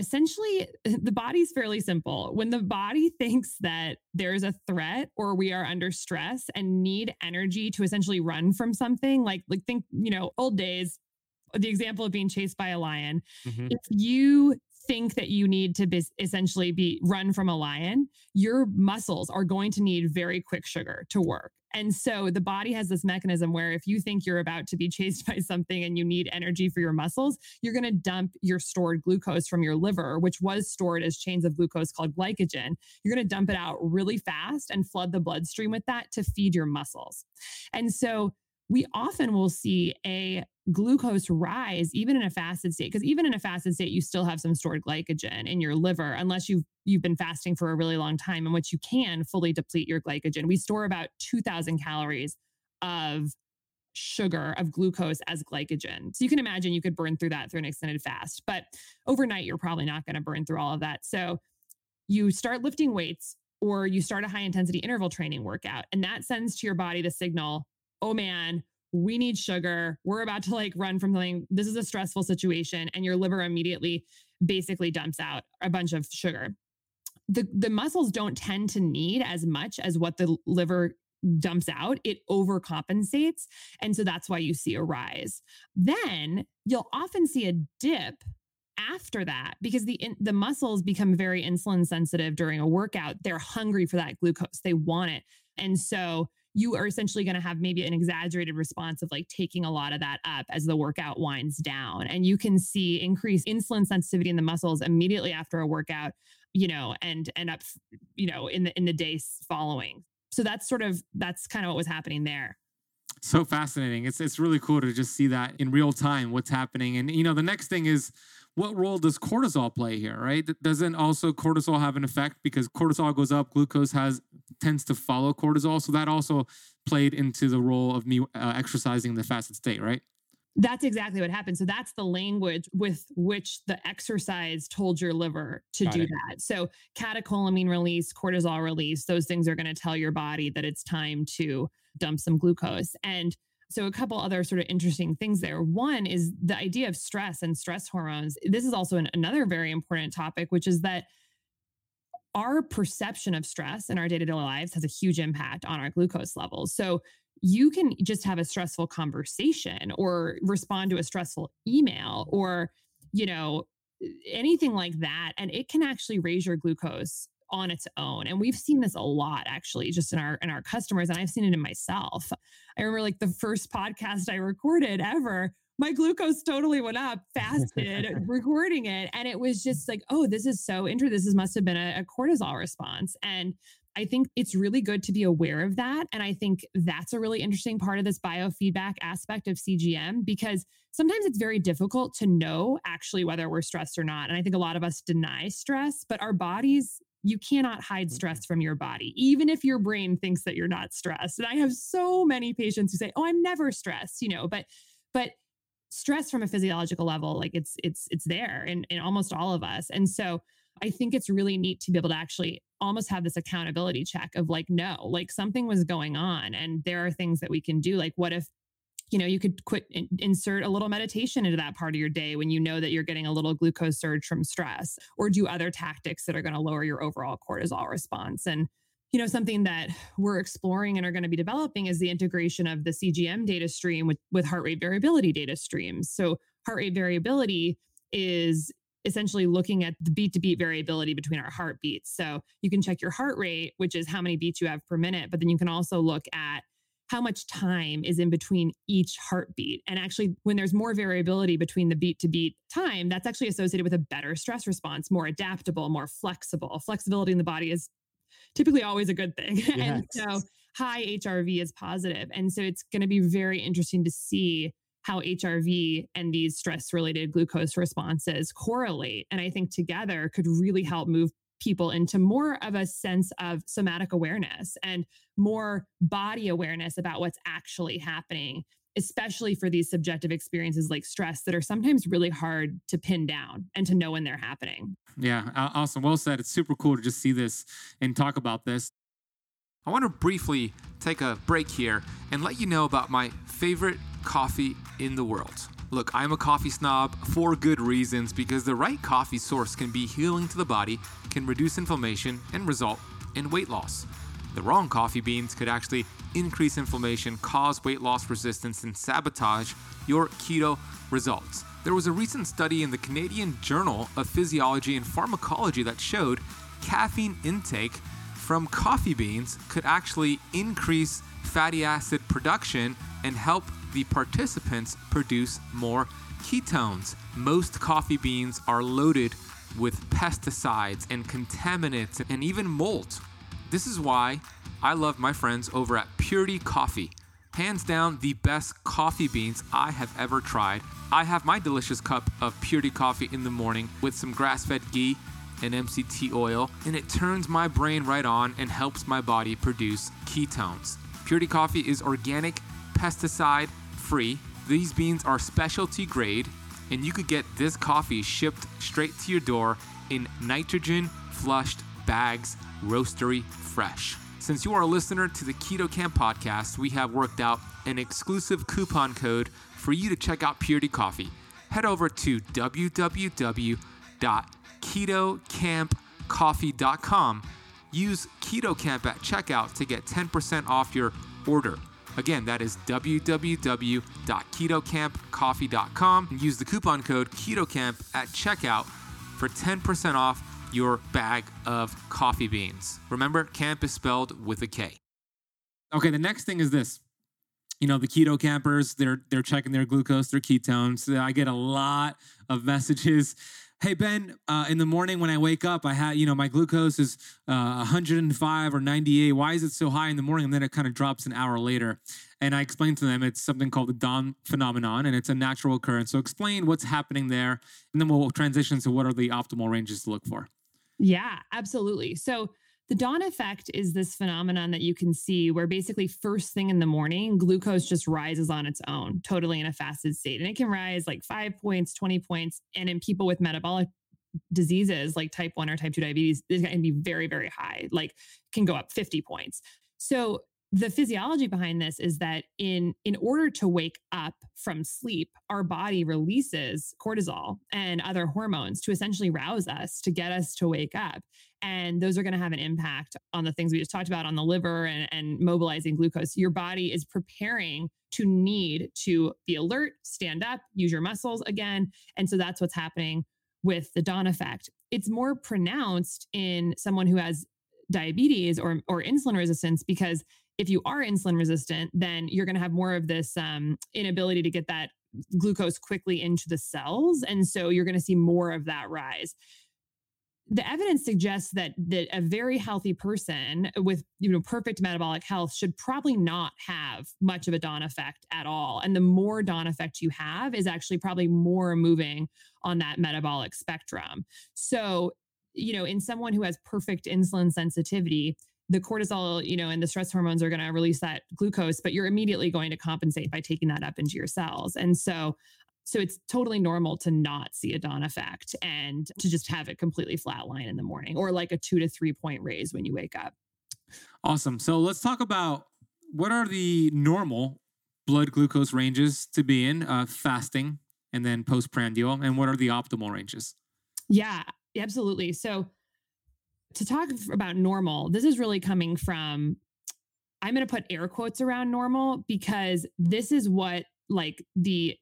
[SPEAKER 2] essentially the body's fairly simple. When the body thinks that there's a threat or we are under stress and need energy to essentially run from something, like like think, you know, old days, the example of being chased by a lion. Mm-hmm. If you think that you need to be, essentially be run from a lion, your muscles are going to need very quick sugar to work. And so the body has this mechanism where if you think you're about to be chased by something and you need energy for your muscles, you're going to dump your stored glucose from your liver, which was stored as chains of glucose called glycogen. You're going to dump it out really fast and flood the bloodstream with that to feed your muscles. And so we often will see a glucose rise even in a fasted state because even in a fasted state you still have some stored glycogen in your liver unless you've you've been fasting for a really long time in which you can fully deplete your glycogen. We store about 2000 calories of sugar of glucose as glycogen. So you can imagine you could burn through that through an extended fast but overnight you're probably not going to burn through all of that. So you start lifting weights or you start a high intensity interval training workout and that sends to your body the signal oh man we need sugar. We're about to like run from something. This is a stressful situation. And your liver immediately basically dumps out a bunch of sugar. The, the muscles don't tend to need as much as what the liver dumps out, it overcompensates. And so that's why you see a rise. Then you'll often see a dip after that because the the muscles become very insulin sensitive during a workout. They're hungry for that glucose. They want it. And so you are essentially going to have maybe an exaggerated response of like taking a lot of that up as the workout winds down. And you can see increased insulin sensitivity in the muscles immediately after a workout, you know, and end up, you know, in the in the days following. So that's sort of that's kind of what was happening there.
[SPEAKER 1] So fascinating. It's it's really cool to just see that in real time what's happening. And you know, the next thing is what role does cortisol play here, right? Doesn't also cortisol have an effect because cortisol goes up, glucose has tends to follow cortisol, so that also played into the role of me uh, exercising the fasted state, right?
[SPEAKER 2] That's exactly what happened. So that's the language with which the exercise told your liver to Got do it. that. So catecholamine release, cortisol release, those things are going to tell your body that it's time to dump some glucose. And so, a couple other sort of interesting things there. One is the idea of stress and stress hormones. This is also an, another very important topic, which is that our perception of stress in our day to day lives has a huge impact on our glucose levels. So, you can just have a stressful conversation or respond to a stressful email or, you know, anything like that. And it can actually raise your glucose on its own. And we've seen this a lot actually just in our in our customers and I've seen it in myself. I remember like the first podcast I recorded ever my glucose totally went up fasted recording it and it was just like oh this is so interesting this is, must have been a, a, cortisol response and i think it's really good to be aware of that and i think that's a really interesting part of this biofeedback aspect of cgm because sometimes it's very difficult to know actually whether we're stressed or not and i think a lot of us deny stress but our bodies you cannot hide mm-hmm. stress from your body, even if your brain thinks that you're not stressed. And I have so many patients who say, "Oh, I'm never stressed," you know, but but stress from a physiological level, like it's it's it's there in in almost all of us. And so I think it's really neat to be able to actually almost have this accountability check of like, no, like something was going on and there are things that we can do. Like, what if you know, you could quit insert a little meditation into that part of your day when you know that you're getting a little glucose surge from stress, or do other tactics that are going to lower your overall cortisol response. And you know, something that we're exploring and are going to be developing is the integration of the CGM data stream with, with heart rate variability data streams. So heart rate variability is essentially looking at the beat to beat variability between our heartbeats. So you can check your heart rate, which is how many beats you have per minute, but then you can also look at how much time is in between each heartbeat. And actually, when there's more variability between the beat to beat time, that's actually associated with a better stress response, more adaptable, more flexible. Flexibility in the body is typically always a good thing. Yes. and so high HRV is positive. And so it's going to be very interesting to see how HRV and these stress related glucose responses correlate. And I think together could really help move people into more of a sense of somatic awareness and more body awareness about what's actually happening, especially for these subjective experiences like stress that are sometimes really hard to pin down and to know when they're happening.
[SPEAKER 3] Yeah, awesome. Well said. It's super cool to just see this and talk about this.
[SPEAKER 1] I want to briefly take a break here and let you know about my favorite coffee in the world. Look, I'm a coffee snob for good reasons because the right coffee source can be healing to the body, can reduce inflammation, and result in weight loss. The wrong coffee beans could actually increase inflammation, cause weight loss resistance, and sabotage your keto results. There was a recent study in the Canadian Journal of Physiology and Pharmacology that showed caffeine intake from coffee beans could actually increase fatty acid production and help the participants produce more ketones. Most coffee beans are loaded with pesticides and contaminants and even mold. This is why I love my friends over at Purity Coffee. Hands down, the best coffee beans I have ever tried. I have my delicious cup of Purity Coffee in the morning with some grass fed ghee and MCT oil, and it turns my brain right on and helps my body produce ketones. Purity Coffee is organic, pesticide free. These beans are specialty grade, and you could get this coffee shipped straight to your door in nitrogen flushed bags, roastery fresh. Since you are a listener to the Keto Kamp podcast, we have worked out an exclusive coupon code for you to check out Purity Coffee. Head over to www.ketokampcoffee.com. Use Keto Kamp at checkout to get 10% off your order. Again, that is www.ketokampcoffee.com. Use the coupon code KETOKAMP at checkout for 10% off your bag of coffee beans. Remember, camp is spelled with a K.
[SPEAKER 3] Okay, the next thing is this. You know, the keto campers, they're they're checking their glucose, their ketones. I get a lot of messages hey ben uh, in the morning when i wake up i had you know my glucose is uh, 105 or 98 why is it so high in the morning? And then it kind of drops an hour later. And i explained to them it's something called the dawn phenomenon and it's a natural occurrence. So explain what's happening there and then we'll transition to what are the optimal ranges to look for.
[SPEAKER 2] Yeah absolutely. So the dawn effect is this phenomenon that you can see where basically first thing in the morning, glucose just rises on its own, totally in a fasted state. And it can rise like five points, 20 points. And in people with metabolic diseases like type 1 or type 2 diabetes, it can be very, very high, like can go up 50 points. So the physiology behind this is that in in order to wake up from sleep our body releases cortisol and other hormones to essentially rouse us to get us to wake up and those are going to have an impact on the things we just talked about on the liver and, and mobilizing glucose your body is preparing to need to be alert stand up use your muscles again and so that's what's happening with the dawn effect it's more pronounced in someone who has diabetes or, or insulin resistance because if you are insulin resistant, then you're going to have more of this um, inability to get that glucose quickly into the cells. And so you're going to see more of that rise. The evidence suggests that that a very healthy person with you know perfect metabolic health should probably not have much of a dawn effect at all. And the more dawn effect you have is actually probably more moving on that metabolic spectrum. So, you know, in someone who has perfect insulin sensitivity, the cortisol, you know, and the stress hormones are going to release that glucose, but you're immediately going to compensate by taking that up into your cells. And so So it's totally normal to not see a dawn effect and to just have it completely flatline in the morning or like a two to three point raise when you wake up.
[SPEAKER 3] Awesome. So let's talk about what are the normal blood glucose ranges to be in uh, fasting and then postprandial, and what are the optimal ranges?
[SPEAKER 2] Yeah, absolutely. So to talk about normal, this is really coming from I'm going to put air quotes around normal because this is what like the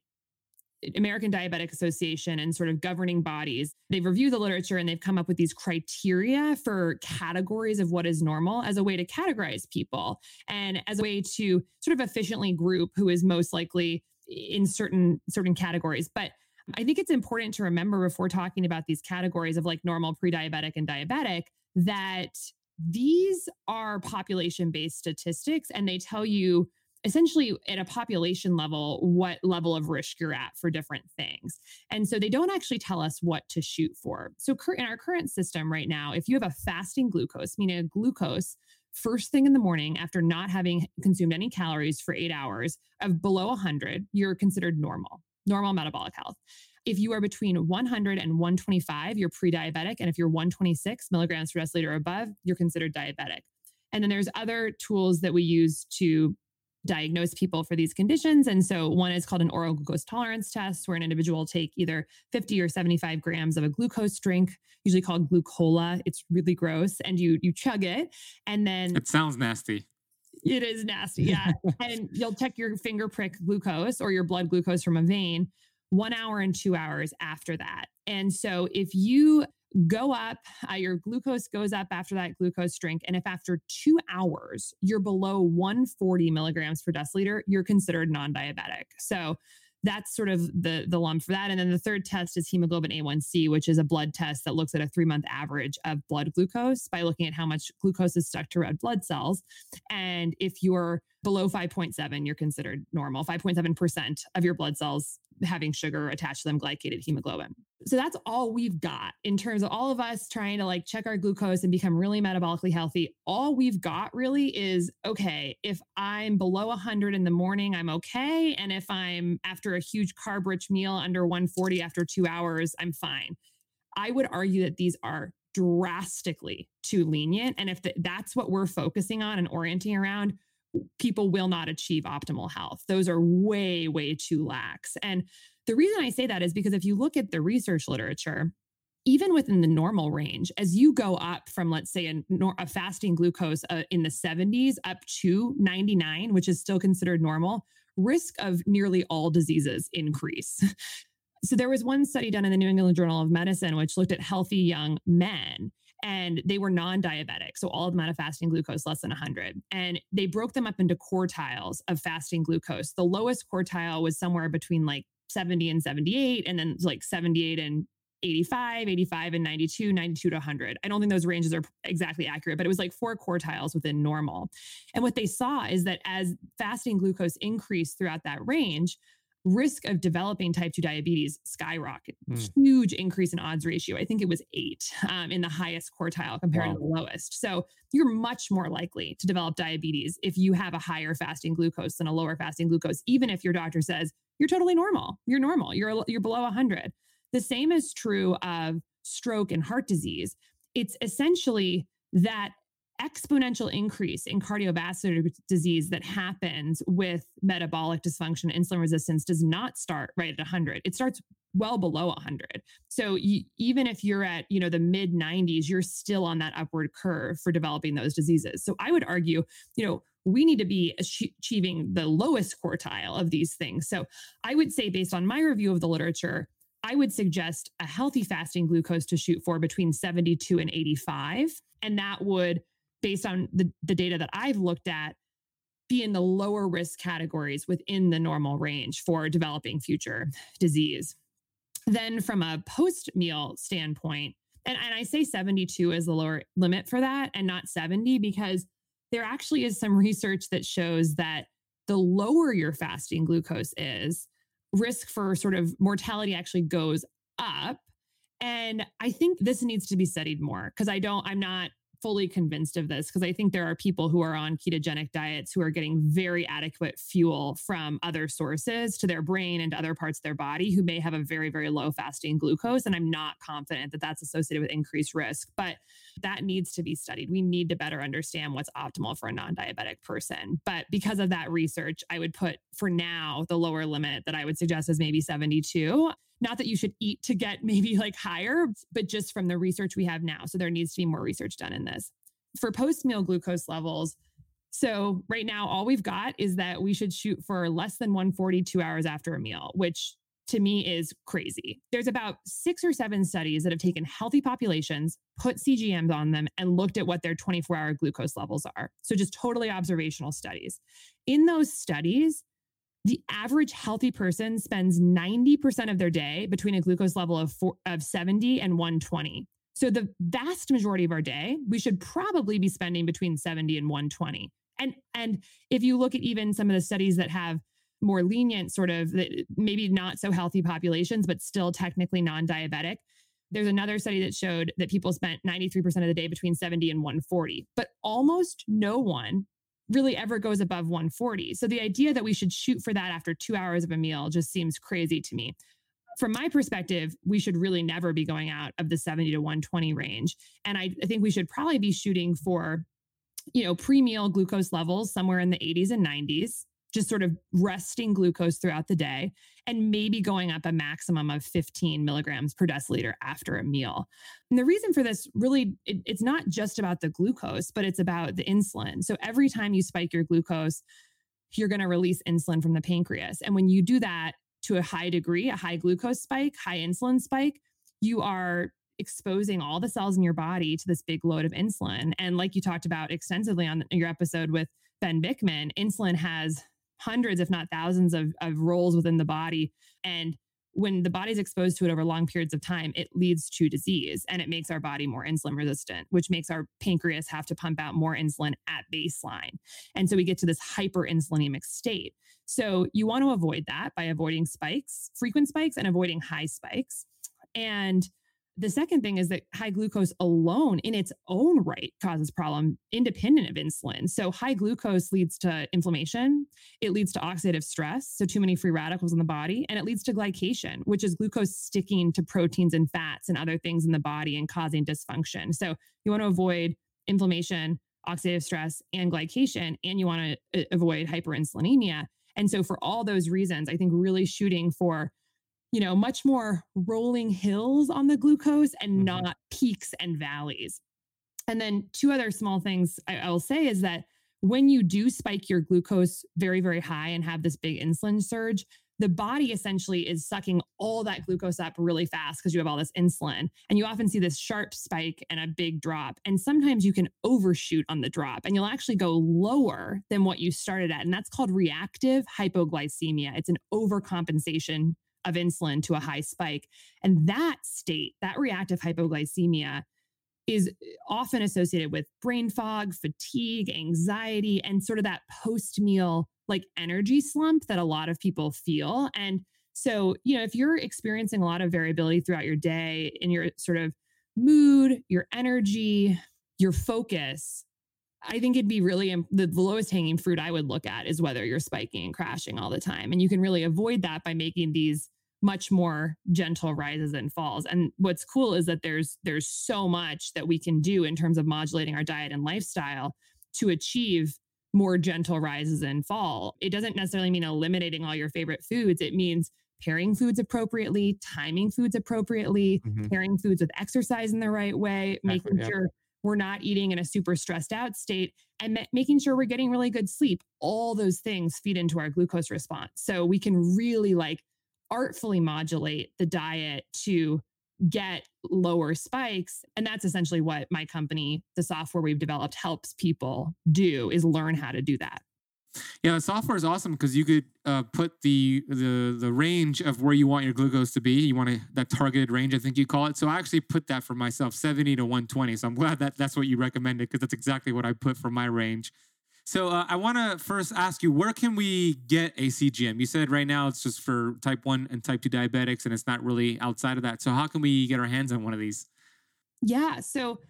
[SPEAKER 2] American Diabetic Association and sort of governing bodies, they've reviewed the literature and they've come up with these criteria for categories of what is normal as a way to categorize people and as a way to sort of efficiently group who is most likely in certain certain categories. But I think it's important to remember before talking about these categories of like normal, pre-diabetic and diabetic that these are population based statistics and they tell you essentially at a population level what level of risk you're at for different things. And so they don't actually tell us what to shoot for. So in our current system right now, if you have a fasting glucose, meaning a glucose first thing in the morning after not having consumed any calories for 8 hours of below 100, you're considered normal, normal metabolic health. If you are between 100 and 125, you're pre-diabetic and if you're 126 milligrams per deciliter or above, you're considered diabetic. And then there's other tools that we use to diagnose people for these conditions. And so one is called an oral glucose tolerance test, where an individual will take either 50 or 75 grams of a glucose drink, usually called glucola. It's really gross. And you you chug it. And then
[SPEAKER 3] it sounds nasty.
[SPEAKER 2] It is nasty. Yeah. and you'll check your finger prick glucose or your blood glucose from a vein one hour and two hours after that. And so if you go up, uh, your glucose goes up after that glucose drink. And if after two hours you're below 140 milligrams per deciliter, you're considered non diabetic. So that's sort of the the lump for that and then the third test is hemoglobin a1c which is a blood test that looks at a three month average of blood glucose by looking at how much glucose is stuck to red blood cells and if you're below 5.7 you're considered normal 5.7% of your blood cells having sugar attached to them, glycated hemoglobin. So that's all we've got in terms of all of us trying to like check our glucose and become really metabolically healthy. All we've got really is okay, if I'm below 100 in the morning, I'm okay. And if I'm after a huge carb rich meal under 140 after two hours, I'm fine. I would argue that these are drastically too lenient. And if the, that's what we're focusing on and orienting around, people will not achieve optimal health. Those are way, way too lax. And the reason I say that is because if you look at the research literature, even within the normal range, as you go up from, let's say, a, a fasting glucose uh, in the 70s up to 99, which is still considered normal, risk of nearly all diseases increase. so there was one study done in the New England Journal of Medicine, which looked at healthy young men and they were non-diabetic so all of them had a fasting glucose less than 100 and they broke them up into quartiles of fasting glucose. The lowest quartile was somewhere between like 70 and 78 and then like 78 and 85 85 and 92 92 to 100 i don't think those ranges are exactly accurate but it was like four quartiles within normal. And what they saw is that as fasting glucose increased throughout that range risk of developing type 2 diabetes skyrocket. Mm. huge increase in odds ratio. I think it was eight um, in the highest quartile compared wow. to the lowest. So you're much more likely to develop diabetes if you have a higher fasting glucose than a lower fasting glucose even if your doctor says you're totally normal. You're normal. You're you're below 100 the same is true of stroke and heart disease. It's essentially that exponential increase in cardiovascular disease that happens with metabolic dysfunction, insulin resistance does not start right at 100. It starts well below 100. So you, even if you're at, you know, the mid 90s, you're still on that upward curve for developing those diseases. So I would argue, you know, we need to be achieving the lowest quartile of these things. So I would say based on my review of the literature, I would suggest a healthy fasting glucose to shoot for between 72 and 85 and that would based on the, the data that I've looked at, be in the lower risk categories within the normal range for developing future disease. Then, from a post meal standpoint, and, and I say 72 is the lower limit for that and not 70 because there actually is some research that shows that the lower your fasting glucose is, risk for sort of mortality actually goes up. And I think this needs to be studied more because I don't, I'm not fully convinced of this because I think there are people who are on ketogenic diets who are getting very adequate fuel from other sources to their brain and to other parts of their body who may have a very, very low fasting glucose. And I'm not confident that that's associated with increased risk, but that needs to be studied. We need to better understand what's optimal for a non diabetic person. But because of that research, I would put for now the lower limit that I would suggest is maybe 72. Not that you should eat to get maybe like higher, but just from the research we have now. So there needs to be more research done in this. For post meal glucose levels, so right now, all we've got is that we should shoot for less than 142 hours after a meal, which to me is crazy. There's about six or seven studies that have taken healthy populations, put CGMs on them, and looked at what their 24 hour glucose levels are. So just totally observational studies. In those studies, the average healthy person spends 90% of their day between a glucose level of, four, of 70 and 120. So the vast majority of our day, we should probably be spending between 70 and 120. And and if you look at even some of the studies that have more lenient sort of maybe not so healthy populations but still technically non-diabetic, there's another study that showed that people spent 93% of the day between 70 and 140. But almost no one really ever goes above 140. So the idea that we should shoot for that after 2 hours of a meal just seems crazy to me from my perspective, we should really never be going out of the 70 to 120 range. And I, I think we should probably be shooting for, you know, pre meal glucose levels somewhere in the 80s and 90s, just sort of resting glucose throughout the day, and maybe going up a maximum of 15 milligrams per deciliter after a meal. And the reason for this really, it, it's not just about the glucose, but it's about the insulin. So every time you spike your glucose, you're going to release insulin from the pancreas. And when you do that, to a high degree, a high glucose spike, high insulin spike, you are exposing all the cells in your body to this big load of insulin. And like you talked about extensively on your episode with Ben Bikman insulin has hundreds, if not thousands, of, of roles within the body. And when the body's exposed to it over long periods of time, it leads to disease and it makes our body more insulin resistant, which makes our pancreas have to pump out more insulin at baseline. And so we get to this hyperinsulinemic state. So you want to avoid that by avoiding spikes, frequent spikes, and avoiding high spikes. And the second thing is that high glucose alone in its own right causes problem independent of insulin. So high glucose leads to inflammation, it leads to oxidative stress, so too many free radicals in the body, and it leads to glycation, which is glucose sticking to proteins and fats and other things in the body and causing dysfunction. So you want to avoid inflammation, oxidative stress, and glycation, and you want to uh, avoid hyperinsulinemia. And so for all those reasons, I think really shooting for you know, much more rolling hills on the glucose and mm-hmm. not peaks and valleys. And then two other small things I, I will say is that when you do spike your glucose very, very high and have this big insulin surge, the body essentially is sucking all that glucose up really fast because you have all this insulin. And you often see this sharp spike and a big drop. And sometimes you can overshoot on the drop and you'll actually go lower than what you started at. And that's called reactive hypoglycemia. It's an overcompensation of insulin to a high spike. And that state, that reactive hypoglycemia, is uh, often associated with brain fog, fatigue, anxiety, and sort of that post meal like energy slump that a lot of people feel. And so, you know, if you're experiencing a lot of variability throughout your day in your sort of mood, your energy, your focus, I think it'd be really the, the lowest hanging fruit I would look at is whether you're spiking and crashing all the time. And you can really avoid that by making these much more gentle rises and falls. And what's cool is that there's there's so much that we can do in terms of modulating our diet and lifestyle to achieve more gentle rises and fall. It doesn't necessarily mean eliminating all your favorite foods. It means pairing foods appropriately, timing foods appropriately, mm-hmm. pairing foods with exercise in the right way, making sure we're not eating in a super stressed out state and ma- making sure we're getting really good sleep all those things feed into our glucose response. So we can really like artfully modulate the diet to get lower spikes and that's essentially what my company the software we've developed helps people do is learn how to do that
[SPEAKER 3] yeah, the software is awesome because you could uh, put the the the range of where you want your glucose to be. You want a, that targeted range, I think you call it. So I actually put that for myself, seventy to one twenty. So I'm glad that that's what you recommended because that's exactly what I put for my range. So uh, I want to first ask you, where can we get a CGM? You said right now it's just for type one and type two diabetics, and it's not really outside of that. So how can we get our hands on one of these?
[SPEAKER 2] Yeah. So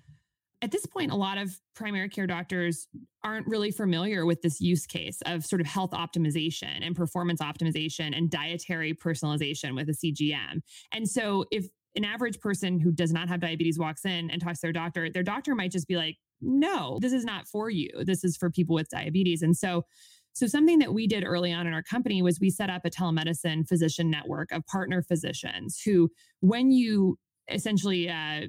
[SPEAKER 2] at this point, a lot of primary care doctors aren't really familiar with this use case of sort of health optimization and performance optimization and dietary personalization with a CGM. And so, if an average person who does not have diabetes walks in and talks to their doctor, their doctor might just be like, no, this is not for you. This is for people with diabetes. And so, so something that we did early on in our company was we set up a telemedicine physician network of partner physicians who, when you essentially uh,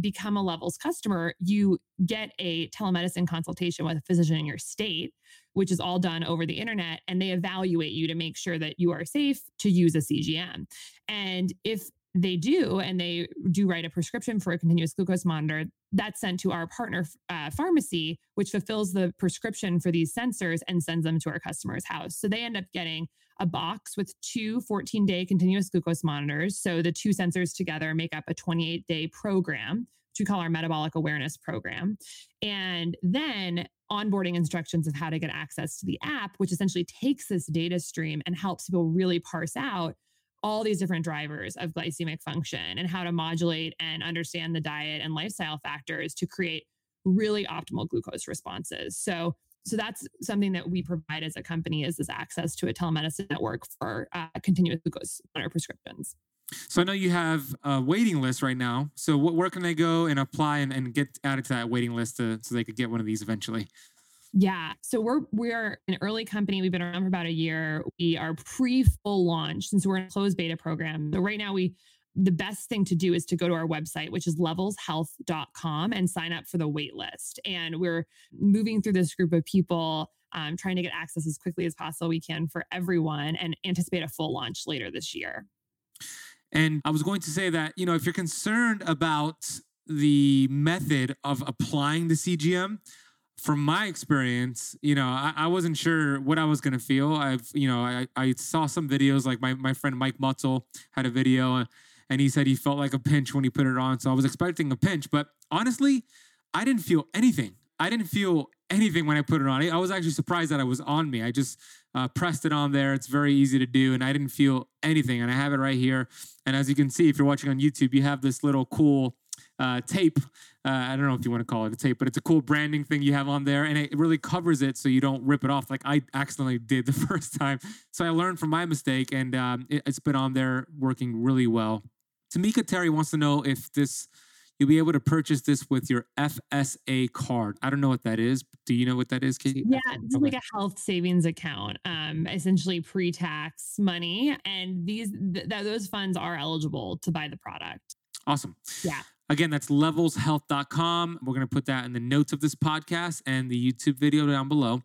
[SPEAKER 2] become a levels customer, you get a telemedicine consultation with a physician in your state, which is all done over the internet, and they evaluate you to make sure that you are safe to use a CGM. And if they do and they do write a prescription for a continuous glucose monitor that's sent to our partner uh, pharmacy which fulfills the prescription for these sensors and sends them to our customer's house. So they end up getting a box with two 14 day continuous glucose monitors. So the two sensors together make up a 28 day program which we call our metabolic awareness program. And then onboarding instructions of how to get access to the app which essentially takes this data stream and helps people really parse out all these different drivers of glycemic function and how to modulate and understand the diet and lifestyle factors to create really optimal glucose responses. So so that's something that we provide as a company is this access to a telemedicine network for uh, continuous glucose monitor prescriptions.
[SPEAKER 1] So I know you have a waiting list right now. So where can they go and apply and, and get added to that waiting list to, so they could get one of these eventually?
[SPEAKER 2] Yeah. So we're we're an early company. We've been around for about a year. We are pre-full launch since we're in a closed beta program. So right now we the best thing to do is to go to our website, which is levelshealth.com and sign up for the wait list. And we're moving through this group of people, um, trying to get access as quickly as possible we can for everyone and anticipate a full launch later this year.
[SPEAKER 1] And I was going to say that, you know, if you're concerned about the method of applying the CGM, from my experience, you know, I, I wasn't sure what I was gonna feel. I've, you know, I, I saw some videos like my, my friend Mike Mutzel had a video and he said he felt like a pinch when he put it on. So I was expecting a pinch, but honestly, I didn't feel anything. I didn't feel anything when I put it on. I was actually surprised that it was on me. I just uh, pressed it on there. It's very easy to do, and I didn't feel anything. And I have it right here. And as you can see, if you're watching on YouTube, you have this little cool uh, tape. Uh, I don't know if you want to call it a tape, but it's a cool branding thing you have on there, and it really covers it so you don't rip it off like I accidentally did the first time. So I learned from my mistake, and um, it, has been on there working really well. Tamika Terry wants to know if this you'll be able to purchase this with your FSA card. I don't know what that is. Do you know what that is, Casey?
[SPEAKER 2] Yeah, it's like a health savings account, um, essentially pre-tax money, and these th- those funds are eligible to buy the product.
[SPEAKER 1] Awesome.
[SPEAKER 2] Yeah.
[SPEAKER 1] Again, that's levelshealth.com. We're going to put that in the notes of this podcast and the YouTube video down below.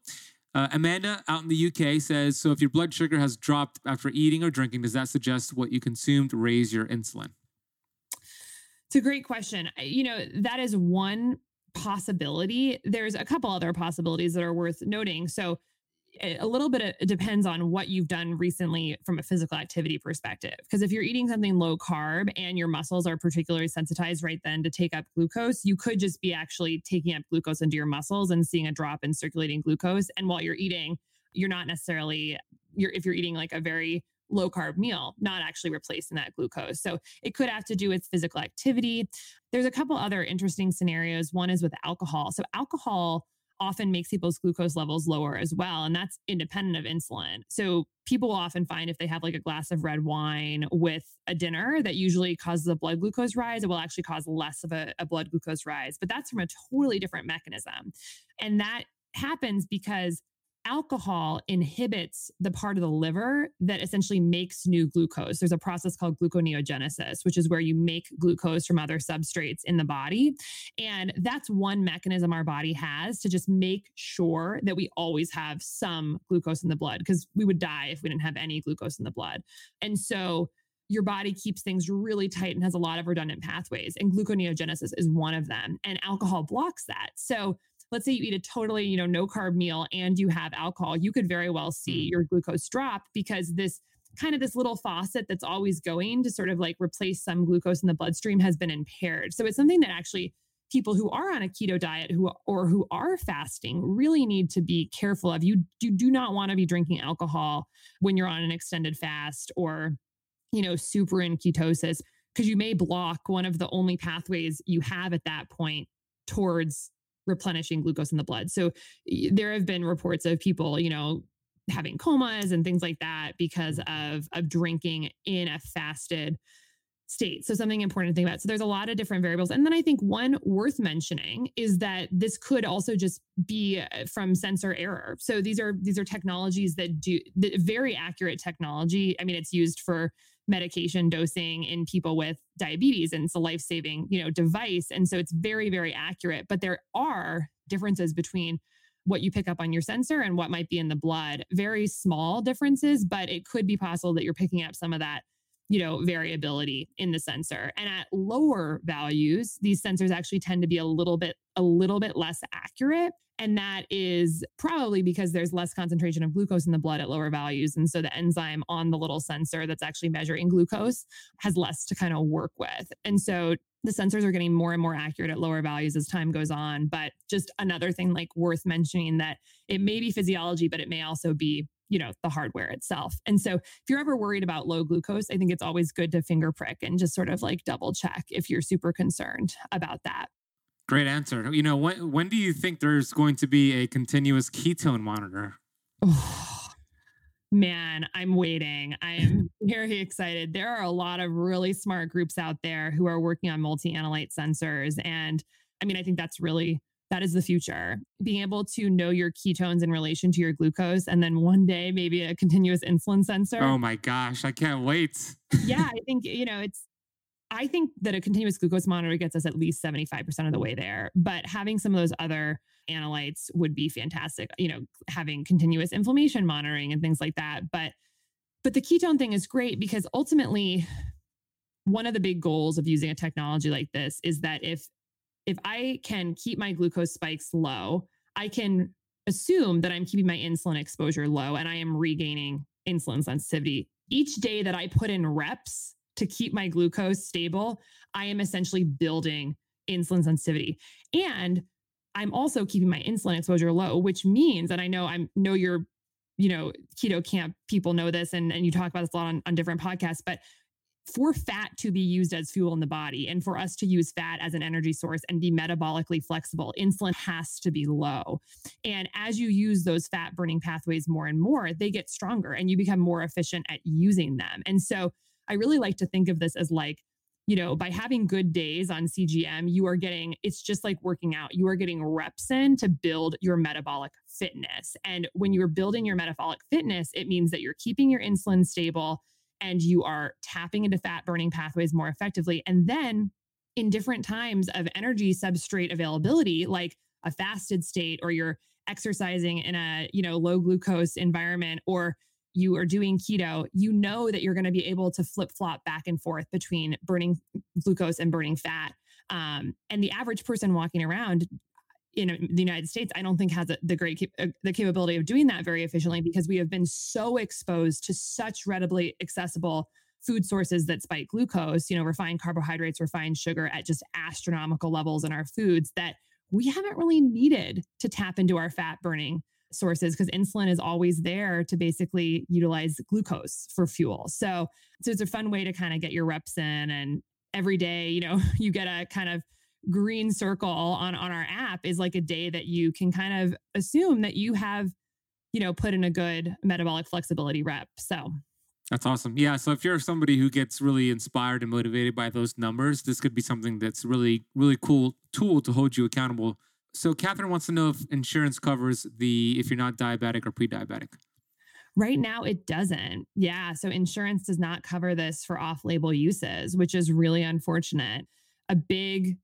[SPEAKER 1] Uh, Amanda out in the UK says So, if your blood sugar has dropped after eating or drinking, does that suggest what you consumed raise your insulin?
[SPEAKER 2] It's a great question. You know, that is one possibility. There's a couple other possibilities that are worth noting. So, a little bit it depends on what you've done recently from a physical activity perspective. Because if you're eating something low carb and your muscles are particularly sensitized right then to take up glucose, you could just be actually taking up glucose into your muscles and seeing a drop in circulating glucose. And while you're eating, you're not necessarily you're if you're eating like a very low carb meal, not actually replacing that glucose. So it could have to do with physical activity. There's a couple other interesting scenarios. One is with alcohol. So alcohol often makes people's glucose levels lower as well. And that's independent of insulin. So people often find if they have like a glass of red wine with a dinner that usually causes a blood glucose rise, it will actually cause less of a, a blood glucose rise. But that's from a totally different mechanism. And that happens because alcohol inhibits the part of the liver that essentially makes new glucose. There's a process called gluconeogenesis, which is where you make glucose from other substrates in the body. And that's one mechanism our body has to just make sure that we always have some glucose in the blood because we would die if we didn't have any glucose in the blood. And so your body keeps things really tight and has a lot of redundant pathways and gluconeogenesis is one of them and alcohol blocks that. So let's say you eat a totally, you know, no carb meal and you have alcohol, you could very well see mm. your glucose drop because this kind of this little faucet that's always going to sort of like replace some glucose in the bloodstream has been impaired. So it's something that actually people who are on a keto diet who or who are fasting really need to be careful of. You, you do not want to be drinking alcohol when you're on an extended fast or you know super in ketosis because you may block one of the only pathways you have at that point towards replenishing glucose in the blood. So there have been reports of people, you know, having comas and things like that because of of drinking in a fasted state. So something important to think about. So there's a lot of different variables. And then I think one worth mentioning is that this could also just be uh, from sensor error. So these are these are technologies that do the very accurate technology. I mean, it's used for medication dosing in people with diabetes and it's a life-saving, you know, device. And so it's very, very accurate. But there are differences between what you pick up on your sensor and what might be in the blood. Very small differences, but it could be possible that you're picking up some of that you know variability in the sensor and at lower values these sensors actually tend to be a little bit a little bit less accurate and that is probably because there's less concentration of glucose in the blood at lower values. And so the enzyme on the little sensor that's actually measuring glucose has less to kind of work with. And so the sensors are getting more and more accurate at lower values as time goes on. But just another thing like worth mentioning that it may be physiology but it may also be you know the hardware itself. And so if you're ever worried about low glucose i think it's always good to finger prick and just sort of like double check if you're super concerned about that
[SPEAKER 3] great answer you know when when do you think there's going to be a continuous ketone monitor
[SPEAKER 2] man i'm waiting i'm very excited there are a lot of really smart groups out there who are working on multi-analyte sensors and i mean i think that's really that is the future. Being able to know your ketones in relation to your glucose, and then one day maybe a continuous insulin sensor.
[SPEAKER 3] Oh my gosh, I can't wait.
[SPEAKER 2] yeah, I think, you know, it's, I think that a continuous glucose monitor gets us at least 75% of the way there. But having some of those other analytes would be fantastic, you know, having continuous inflammation monitoring and things like that. But, but the ketone thing is great because ultimately, one of the big goals of using a technology like this is that if if I can keep my glucose spikes low, I can assume that I'm keeping my insulin exposure low and I am regaining insulin sensitivity. Each day that I put in reps to keep my glucose stable, I am essentially building insulin sensitivity. And I'm also keeping my insulin exposure low, which means, and I know I know your, you know, Keto Kamp people know this and, and you talk about this a lot on, on different podcasts, but for fat to be used as fuel in the body and for us to use fat as an energy source and be metabolically flexible, insulin has to be low. And as you use those fat burning pathways more and more, they get stronger and you become more efficient at using them. And so I really like to think of this as like, you know, by having good days on CGM, you are getting, it's just like working out. You are getting reps in to build your metabolic fitness. And when you're building your metabolic fitness, it means that you're keeping your insulin stable and you are tapping into fat burning pathways more effectively. And then in different times of energy substrate availability, like a fasted state, or you're exercising in a you know low glucose environment, or you are doing keto, you know that you're going to be able to flip flop back and forth between burning glucose and burning fat. Um, and the average person walking around in the United States, I don't think has a, the great uh, the capability of doing that very efficiently because we have been so exposed to such readily accessible food sources that spike glucose, you know, refined carbohydrates, refined sugar at just astronomical levels in our foods that we haven't really needed to tap into our fat burning sources because insulin is always there to basically utilize glucose for fuel. So, so it's a fun way to kind of get your reps in and every day, you know, you get a kind of green circle on on our app is like a day that you can kind of assume that you have you know put in a good metabolic flexibility rep so
[SPEAKER 3] that's awesome yeah so if you're somebody who gets really inspired and motivated by those numbers this could be something that's really really cool tool to hold you accountable so catherine wants to know if insurance covers the if you're not diabetic or pre-diabetic
[SPEAKER 2] Right now, it doesn't. Yeah. So insurance does not cover this for off label uses, which is really unfortunate. A big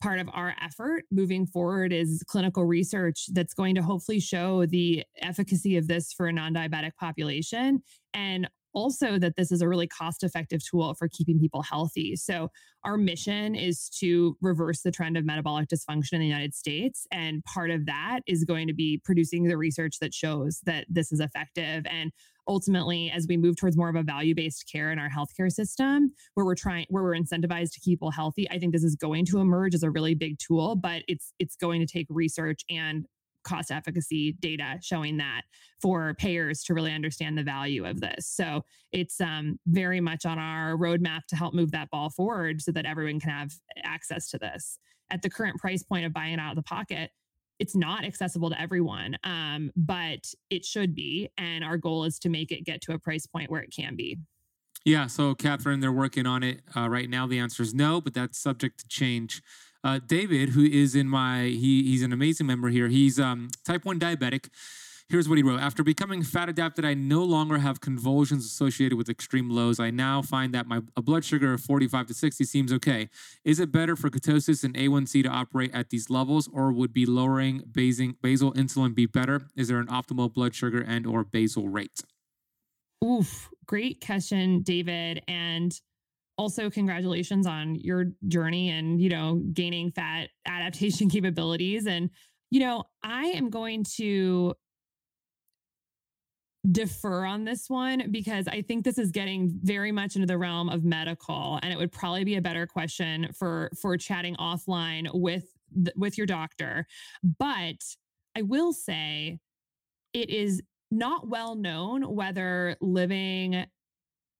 [SPEAKER 2] part of our effort moving forward is clinical research that's going to hopefully show the efficacy of this for a non diabetic population and also that this is a really cost effective tool for keeping people healthy. So, our mission is to reverse the trend of metabolic dysfunction in the United States. And part of that is going to be producing the research that shows that this is effective. And ultimately, as we move towards more of a value based care in our healthcare system, where we're trying, where we're incentivized to keep people healthy, I think this is going to emerge as a really big tool, but it's, it's going to take research and cost efficacy data showing that for payers to really understand the value of this. So it's um, very much on our roadmap to help move that ball forward so that everyone can have access to this. at the current price point of buying out of the pocket, it's not accessible to everyone, um, but it should be. And our goal is to make it get to a price point where it can be.
[SPEAKER 1] Yeah. So, Catherine, they're working on it uh, right now. The answer is no, but that's subject to change. Uh, David, who is in my, he, he's an amazing member here. He's um, type 1 diabetic. Here's what he wrote After becoming fat adapted, I no longer have convulsions associated with extreme lows. I now find that my a blood sugar of 45 to 60 seems okay. Is it better for ketosis and A1C to operate at these levels, or would be lowering basing, basal insulin be better? Is there an optimal blood sugar and or basal rate?
[SPEAKER 2] Oof, great question, David. And also congratulations on your journey and, you know, gaining fat adaptation capabilities. And, you know, I am going to defer on this one because I think this is getting very much into the realm of medical and it would probably be a better question for for chatting offline with with your doctor but I will say it is not well known whether living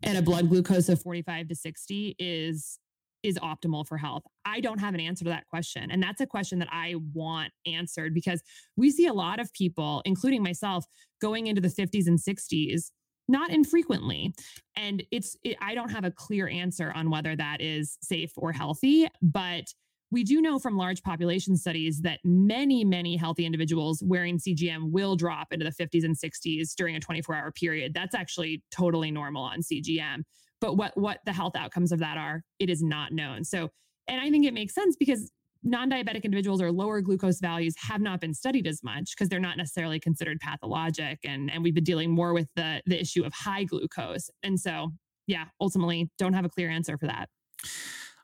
[SPEAKER 2] at a blood glucose of 45 to 60 is is optimal for health? I don't have an answer to that question. And that's a question that I want answered because we see a lot of people, including myself, going into the 50s and 60s not infrequently and it's it, i don't have a clear answer on whether that is safe or healthy but we do know from large population studies that many, many healthy individuals wearing CGM will drop into the 50s and 60s during a 24 hour period. That's actually totally normal on CGM. But what what the health outcomes of that are, it is not known. So, and I think it makes sense because non-diabetic individuals or lower glucose values have not been studied as much because they're not necessarily considered pathologic and and we've been dealing more with the the issue of high glucose and so yeah ultimately don't have a clear answer for that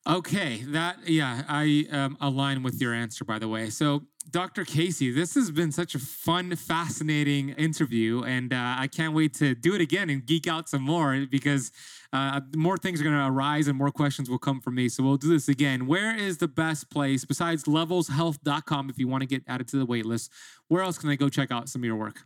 [SPEAKER 1] Okay, that yeah, I um, align with your answer. By the way, so Dr. Casey, this has been such a fun, fascinating interview, and uh, I can't wait to do it again and geek out some more because uh, more things are going to arise and more questions will come from me. So we'll do this again. Where is the best place besides levelshealth.com if you want to get added to the waitlist? Where else can I go check out some of your work?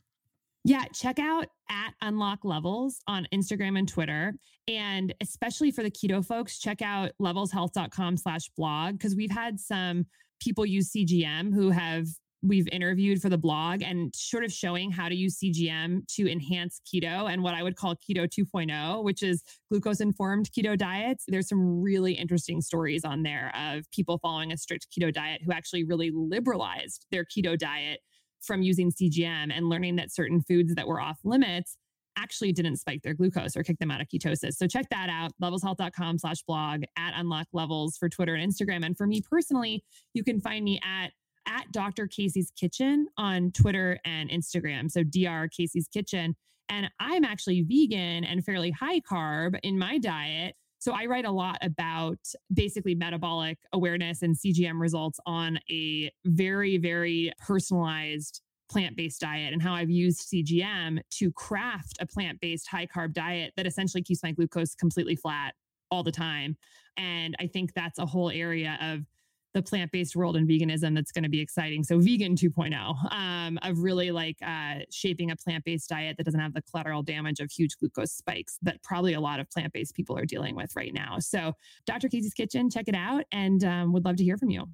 [SPEAKER 2] Yeah, check out at Unlock Levels on Instagram and Twitter. And especially for the keto folks, check out levelshealth.com slash blog because we've had some people use CGM who have we've interviewed for the blog and sort of showing how to use CGM to enhance keto and what I would call keto 2.0, which is glucose informed keto diets. There's some really interesting stories on there of people following a strict keto diet who actually really liberalized their keto diet from using CGM and learning that certain foods that were off limits actually didn't spike their glucose or kick them out of ketosis. So check that out, levelshealth.com slash blog at unlock levels for Twitter and Instagram. And for me personally, you can find me at at Dr. Casey's Kitchen on Twitter and Instagram. So Dr. Casey's Kitchen. And I'm actually vegan and fairly high carb in my diet. So I write a lot about basically metabolic awareness and CGM results on a very, very personalized plant based diet and how I've used CGM to craft a plant based high carb diet that essentially keeps my glucose completely flat all the time. And I think that's a whole area of the plant-based world and veganism that's going to be exciting. So vegan 2.0 um, of really like uh, shaping a plant-based diet that doesn't have the collateral damage of huge glucose spikes that probably a lot of plant-based people are dealing with right now. So Dr. Casey's Kitchen, check it out, and um, would love to hear from you.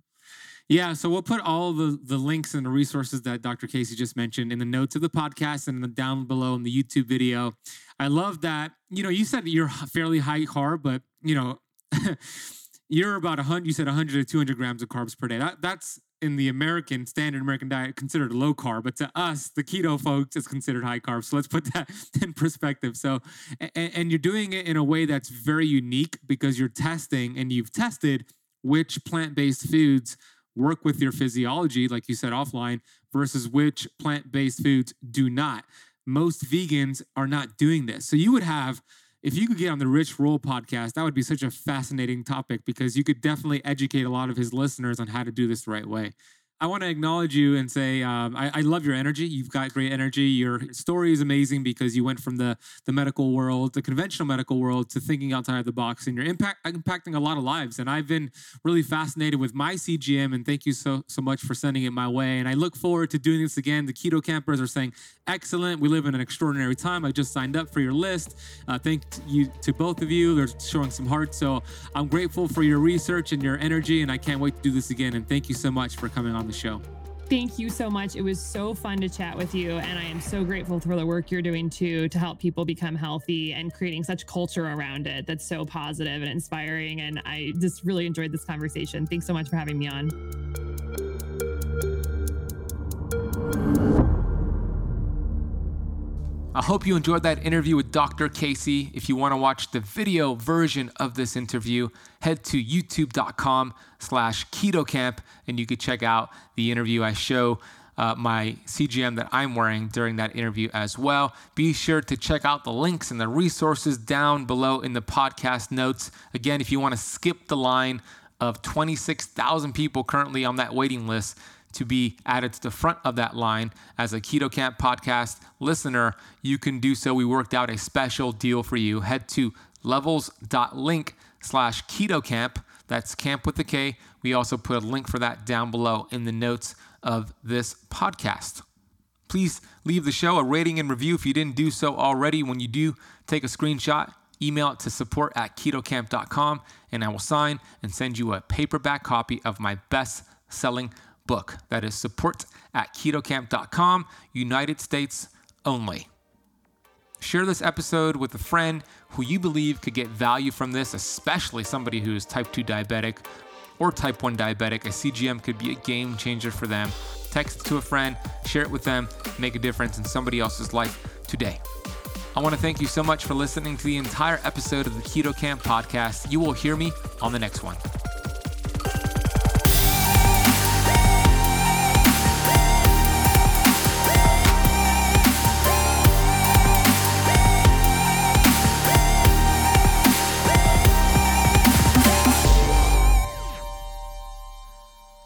[SPEAKER 1] Yeah, so we'll put all the the links and the resources that Dr. Casey just mentioned in the notes of the podcast and down below in the YouTube video. I love that. You know, you said you're fairly high carb, but you know. you're about 100 you said 100 to 200 grams of carbs per day. That, that's in the american standard american diet considered low carb but to us the keto folks is considered high carb. So let's put that in perspective. So and, and you're doing it in a way that's very unique because you're testing and you've tested which plant-based foods work with your physiology like you said offline versus which plant-based foods do not. Most vegans are not doing this. So you would have if you could get on the Rich Roll podcast, that would be such a fascinating topic because you could definitely educate a lot of his listeners on how to do this the right way.
[SPEAKER 3] I want to acknowledge you and say um, I, I, love your energy. You've got great energy. Your story is amazing because you went from the the medical world, the conventional medical world, to thinking outside of the box, and you're impact impacting a lot of lives. And I've been really fascinated with my CGM, and thank you so so much for sending it my way. And I look forward to doing this again. The keto campers are saying excellent. We live in an extraordinary time. I just signed up for your list. Uh, thank you to both of you. They're showing some heart. So I'm grateful for your research and your energy, and I can't wait to do this again. And thank you so much for coming on the show.
[SPEAKER 2] Thank you so much. It was so fun to chat with you. And I am so grateful for the work you're doing too to help people become healthy and creating such culture around it that's so positive and inspiring. And I just really enjoyed this conversation. Thanks so much for having me on.
[SPEAKER 1] I hope you enjoyed that interview with Dr. Casey. If you want to watch the video version of this interview, head to youtube.com slash ketokamp and you could check out the interview. I show uh, my CGM that I'm wearing during that interview as well. Be sure to check out the links and the resources down below in the podcast notes. Again, if you want to skip the line of 26,000 people currently on that waiting list, to be added to the front of that line as a Keto Kamp podcast listener, you can do so. We worked out a special deal for you. Head to levels.link slash ketokamp. That's camp with the K. We also put a link for that down below in the notes of this podcast. Please leave the show a rating and review if you didn't do so already. When you do, take a screenshot, email it to support at ketokamp.com, and I will sign and send you a paperback copy of my best selling book. That is support at ketokamp.com, United States only. Share this episode with a friend who you believe could get value from this, especially somebody who is type 2 diabetic or type 1 diabetic. A CGM could be a game changer for them. Text it to a friend, share it with them, make a difference in somebody else's life today. I want to thank you so much for listening to the entire episode of the Keto Kamp podcast. You will hear me on the next one.